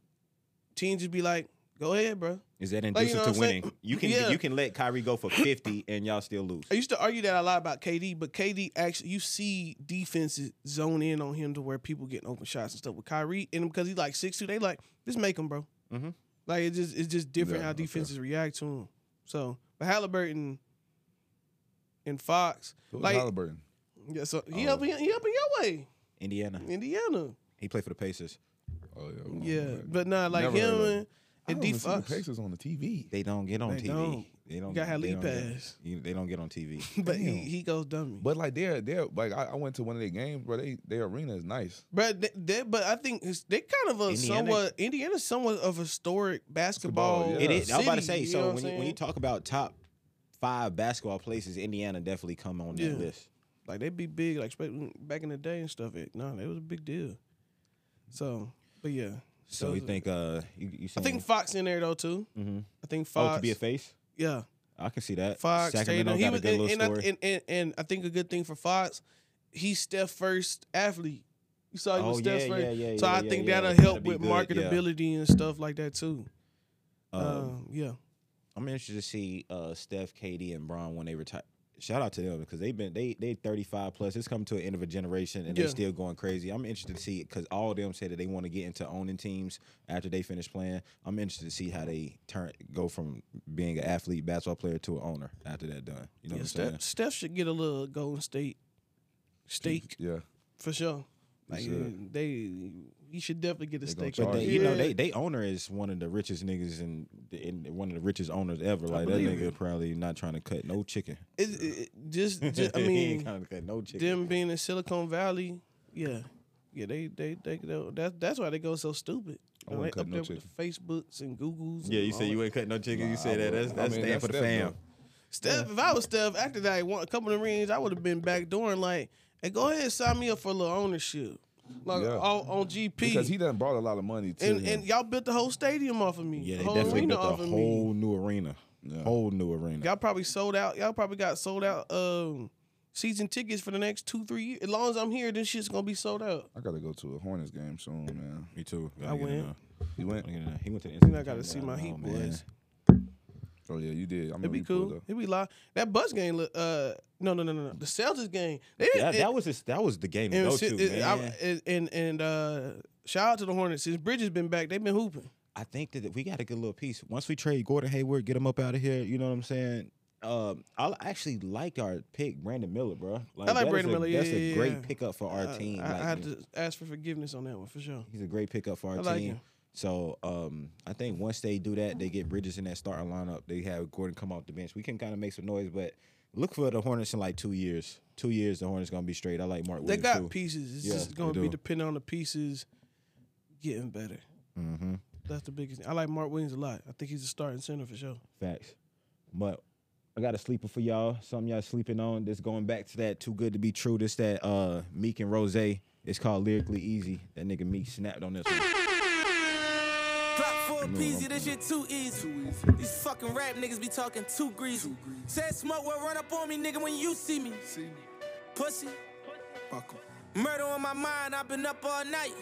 teams just be like, "Go ahead, bro."
Is that
Like, you
inducive
know
to
I'm saying?
winning? You can
Yeah.
you can let Kyrie go for 50 and y'all still lose.
I used to argue that a lot about KD, but KD actually, you see defenses zone in on him to where people getting open shots and stuff with Kyrie, and because he's like six two, they like just make him, bro.
Mhm.
Like it's just it's just different
Yeah,
how
okay.
defenses react to him. So, but Halliburton and Fox,
Who's
like
Halliburton?
yeah, so he
Oh.
up in, he up in your way,
Indiana.
Indiana.
He played for the Pacers.
Oh yeah.
Yeah, but not like
Never heard
him and,
I
and
don't
D
even see the
Fox.
Pacers on the TV.
They don't get on
They
TV.
don't.
They don't.
got
they
Halil
don't get-
Pass.
you- They don't get on TV.
But he,
Damn.
he goes dummy.
But like they're they're like I, I went to one of their games, bro. They their arena is nice.
But they, they, but I think it's, they kind of a
Indiana-
somewhat Indiana's somewhat of a historic basketball.
Basketball,
It
yeah.
is. I was about to say.
you know
So
what
when
I'm
you, when you
saying?
talk about top five basketball places, Indiana definitely come on that
Yeah.
list.
like they be big, like spe- back in the day and stuff. It no, it was a big deal. So, but yeah.
So
Those
you think? Uh, you, you
I think Fox in there though too.
hmm
I think Fox Oh,
to be a face.
yeah,
I can see that.
Fox.
Sacramento
Tatum. He
got
was,
a good
and,
little
and, I, and, and and I think a good thing for Fox, he's Steph first athlete. You saw he was
Oh,
Steph
yeah,
first.
yeah, yeah,
so I think that'll help with
good,
marketability and stuff like that too.
Um,
Um, yeah.
I'm interested to see uh, Steph, KD, and Bron when they retire. Shout out to them because they've been they they 35 plus. It's come to an end of a generation and
Yeah.
they still going crazy. I'm interested to see it because all of them said that they want to get into owning teams after they finish playing. I'm interested to see how they turn go from being an athlete basketball player to an owner after that done. You know
Yeah,
what I'm
Steph,
saying?
Steph should get a little Golden State stake.
Yeah.
for sure. Like
should.
they, he should definitely get a
They
steak.
But they,
you.
you know, they they owner is one of the richest niggas and and one of the richest owners ever. Like that nigga
it.
probably not trying to cut no chicken.
It, it, it- just, just I
he
mean,
ain't trying to cut no chicken.
them being in Silicon Valley, yeah, yeah, they they they, they that's that's why they go so stupid.
I
You know, they
cut
up
no
there with the Facebooks and Googles.
Yeah,
and
you said you ain't cut no chicken. you said that. That's
would. I
that's
mean,
stand for the
Steph,
fam.
though.
Steph, if I was Steph, after that I won a couple of rings, I would have been back backdooring like, hey, go ahead, and sign me up for a little ownership, like
Yeah.
on, on GP.
Because he done brought a lot of money to
and, and y'all built the whole stadium off of me.
Yeah,
the
they
whole
definitely built
off
a whole
me.
new arena.
Yeah.
Whole new arena.
Y'all probably sold out. Y'all probably got sold out um, season tickets for the next two, three years. As long as I'm here, this shit's gonna be sold out.
I gotta go to a Hornets game soon, man.
Me too.
I
Gotta get in
went.
there.
You went?
Gotta get in there. He went to the
You I gotta see my
Technology.
Heat
Oh, man.
boys.
Oh yeah, you did. I
It'd be cool.
up.
It'd be live. That Bucks game, look, uh, no, no, no, no, no. The Celtics game. They didn't.
That, that was his, that was the game to
and,
go
si-
to,
it-
man.
and, and and uh, shout out to the Hornets. Since Bridges been back, they've been hooping.
I think that we got a good little piece. Once we trade Gordon Hayward, get him up out of here. You know what I'm saying? Um, I actually like our pick, Brandon Miller, bro. Like,
I like
that is
Brandon
a-
Miller, yeah,
That's a
yeah,
great
yeah.
pickup for our
I-
team.
I,
like,
I had to ask for forgiveness on that one for sure.
He's a great pickup for our
I like
team.
him.
So um, I think once they do that, they get Bridges in that starting lineup. They have Gordon come off the bench. We can kind of make some noise, but look for the Hornets in like two years. Two years, the Hornets gonna be straight. I like Mark Williams.
They
Williams
got
too.
pieces. It's
Yeah,
just gonna be depending on the pieces getting better.
Mm-hmm.
That's the biggest. thing. I like Mark Williams a lot. I think he's a starting center for sure.
Facts. But I got a sleeper for y'all. Something y'all sleeping on. That's going back to that too good to be true. This that uh Meek and Ross. It's called Lyrically Easy. That nigga Meek snapped on this one.
Peasy, this shit too easy. too easy. These fucking rap niggas be talking too greasy. Said smoke will run up on me, nigga, when you see me. see Pussy.
Fuck 'em.
Murder on my mind, I've been up all night.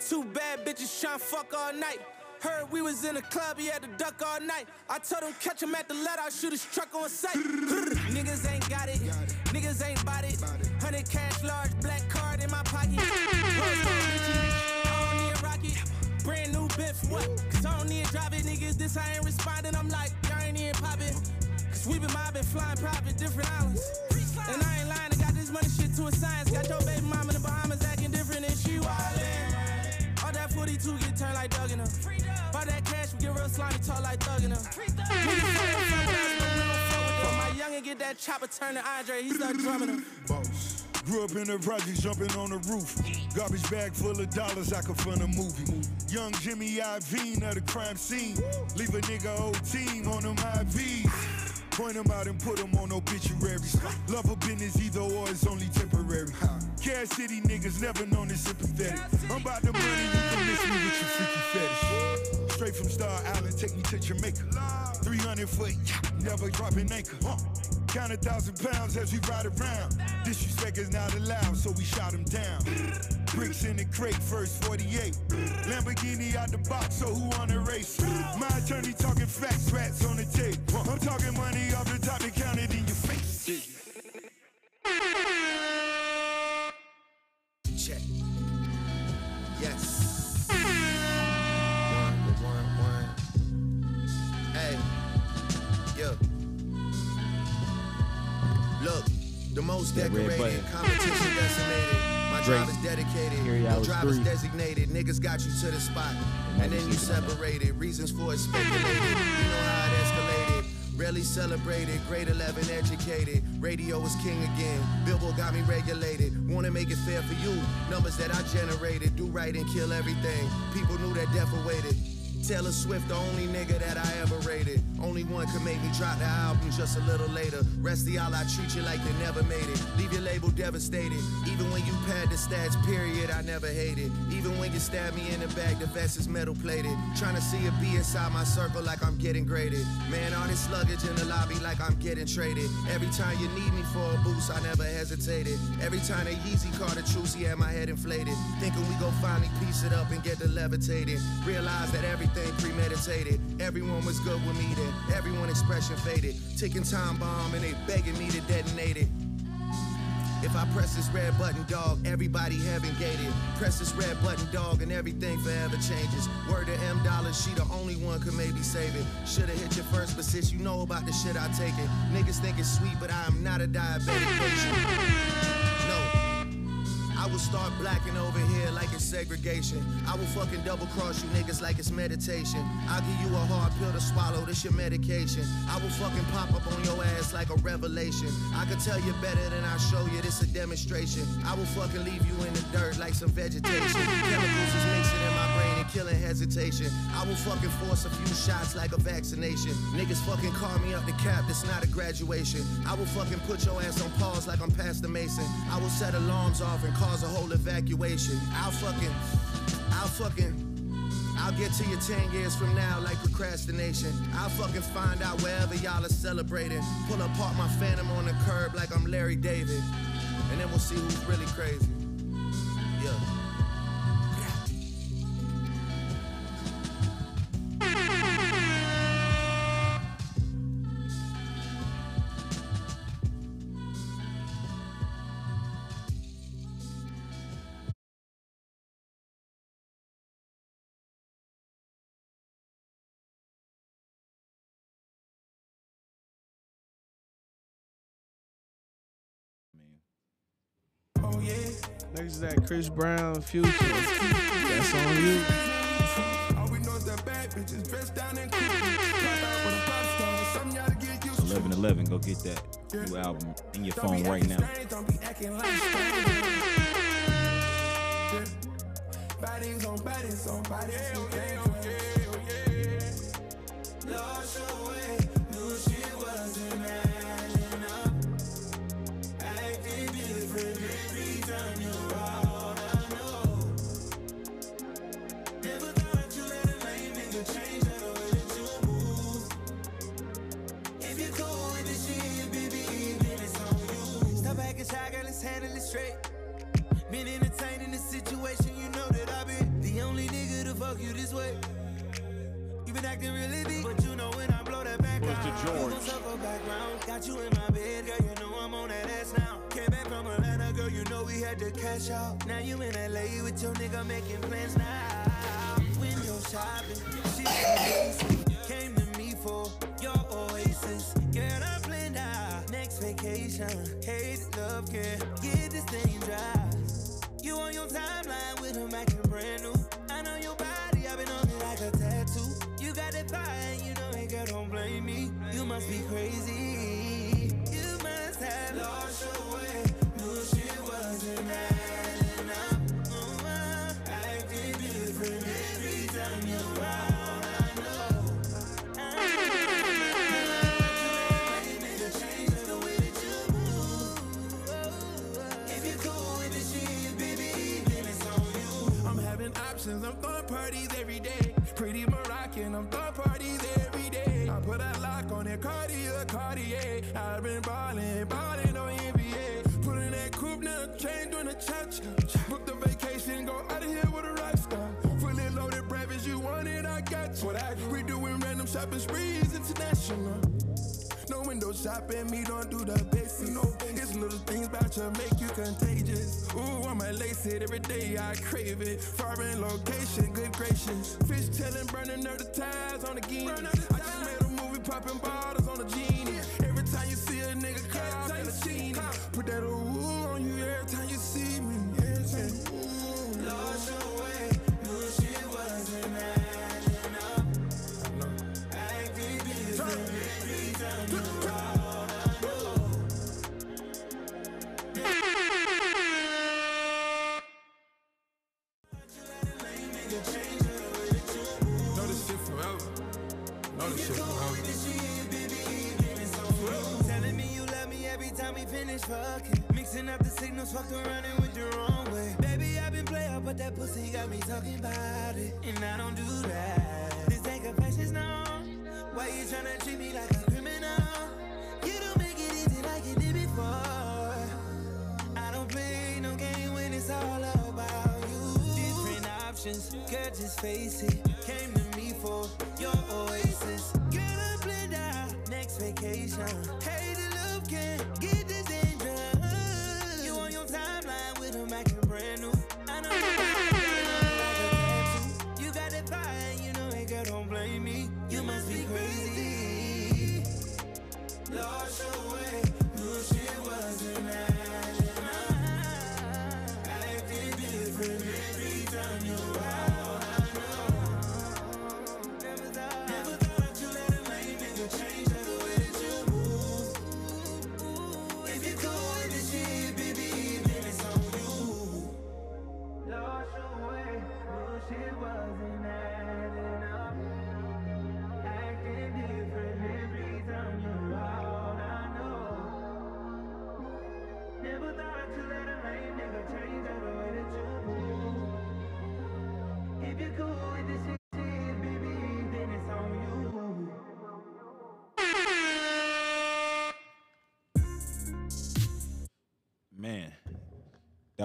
Two bad bitches tryna fuck all night. Heard we was in a club, he had to duck all night. I told him catch him at the let, I shoot his truck on sight. Niggas ain't got it, This I ain't responding. I'm like, y'all ain't even popping. Cause we been mobbing, flying private, different islands. And I ain't lying, I got this money shit to a science. Got your baby mama in the Bahamas acting different and she wildin'. All that 42 get turned like Doug in her. All that cash we get real slimy, talk like Thug in her. My youngin' get that chopper turn to Andre, he start drumming her.
Grew up in the projects, jumping on the roof. Garbage bag full of dollars, I could fund a movie. Young Jimmy Iovine of the crime scene. Leave a nigga whole team on them IVs. Point them out and put them on obituaries. Love a business either or it's only temporary. Cash City niggas never known as sympathetic. I'm about the money, you can miss me with your freaky fetish. Straight from Star Island, take me to Jamaica. 300 foot, never dropping anchor. Count a thousand pounds as we ride around. Disrespect is not allowed, so we shot him down. Bricks in the crate, first 48. Lamborghini out the box, so who wanna race? My attorney talking facts, rats on the tape. I'm talking money off the top and count it in your face.
Drake.
job is dedicated.
Here, hours
drivers
three.
designated. Niggas got you to the spot. And then you
sleeping on that.
separated. Reasons for it speculated. You know how it escalated. Rarely celebrated, grade 11 educated. Radio is king again. Billboard got me regulated. Wanna make it fair for you. Numbers that I generated. Do right and kill everything. People knew that death awaited. Taylor Swift, the only nigga that I ever rated. Only one could make me drop the album just a little later. Rest of y'all, I treat you like you never made it. Leave your label devastated. Even when you pad the stats, period, I never hated. Even when you stab me in the back, the vest is metal plated. Trying to see a B inside my circle like I'm getting graded. Man, all this luggage in the lobby like I'm getting traded. Every time you need me for a boost, I never hesitated. Every time a Yeezy caught a truce, he had my head inflated. Thinking we gon' finally piece it up and get the levitated. Realize that everything premeditated. Everyone was good with me then. Everyone expression faded. Ticking time bomb and they begging me to detonate it. If I press this red button, dog, everybody heaven gated. Press this red button, dog, and everything forever changes. Word to M Dollar, she the only one could maybe save it. Shoulda hit you first, but since you know about the shit I take it, niggas think it's sweet, but I am not a diabetic patient. I will start blacking over here like it's segregation. I will fucking double cross you niggas like it's meditation. I'll give you a hard pill to swallow, this your medication. I will fucking pop up on your ass like a revelation. I can tell you better than I show you, this a demonstration. I will fucking leave you in the dirt like some vegetation. Chemicals is mixing in my killing hesitation. I will fucking force a few shots like a vaccination. Niggas fucking call me up the cap, that's not a graduation. I will fucking put your ass on pause like I'm Pastor Mason. I will set alarms off and cause a whole evacuation. I'll fucking, I'll fucking. I'll get to you 10 years from now like procrastination. I'll fucking find out wherever y'all are celebrating. Pull apart my phantom on the curb like I'm Larry David. And then we'll see who's really crazy. Yeah.
Next is that Chris Brown Future. That's on you.
All we know is that bad bitches dressed down in cool. Pop out with a pop star, something y'all to get used to.
11 11, go get that new album in your phone right now.
strange, Don't be acting. Yeah. Bodies on bodies on bodies.
Straight. Been entertaining the situation, you know that I've been the only nigga to fuck you this way. You been acting really deep, but you know when I blow that back
Mr.
out, you
George.
gon' circle back. Got you in my bed, girl, you know I'm on that ass now. Came back from Atlanta, girl, you know we had to cash out. Now you in LA with your nigga making plans now. Window shopping, she must be crazy.
Shopping sprees, international. No window shopping, me don't do the basics. No, it's little things about you make you contagious. Ooh, I might lace it every day, I crave it. Foreign location, good gracious. Fish tailing, burning up the ties on the guinea. I just made a movie popping bottles on the genie.
Up the signals, fucked around and went the wrong way. Baby, I've been player, but that pussy got me talking about it. And I don't do that. This ain't confessions, no. Why you tryna treat me like a criminal? You don't make it easy like you did before. I don't play no game when it's all about you. Different options, girl, just face it. Came to me for your oasis. Girl, I planned out next vacation. Hey,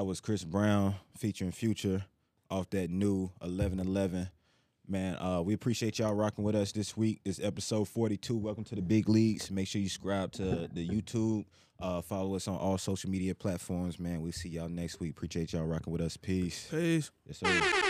that was Chris Brown featuring Future off that new 1111. Man, uh, we appreciate y'all rocking with us this week. This episode 42. Welcome to the big leagues. Make sure you subscribe to the YouTube. Uh, follow us on all social media platforms. Man, we see y'all next week. Appreciate y'all rocking with us. Peace.
Peace.
Yes, sir.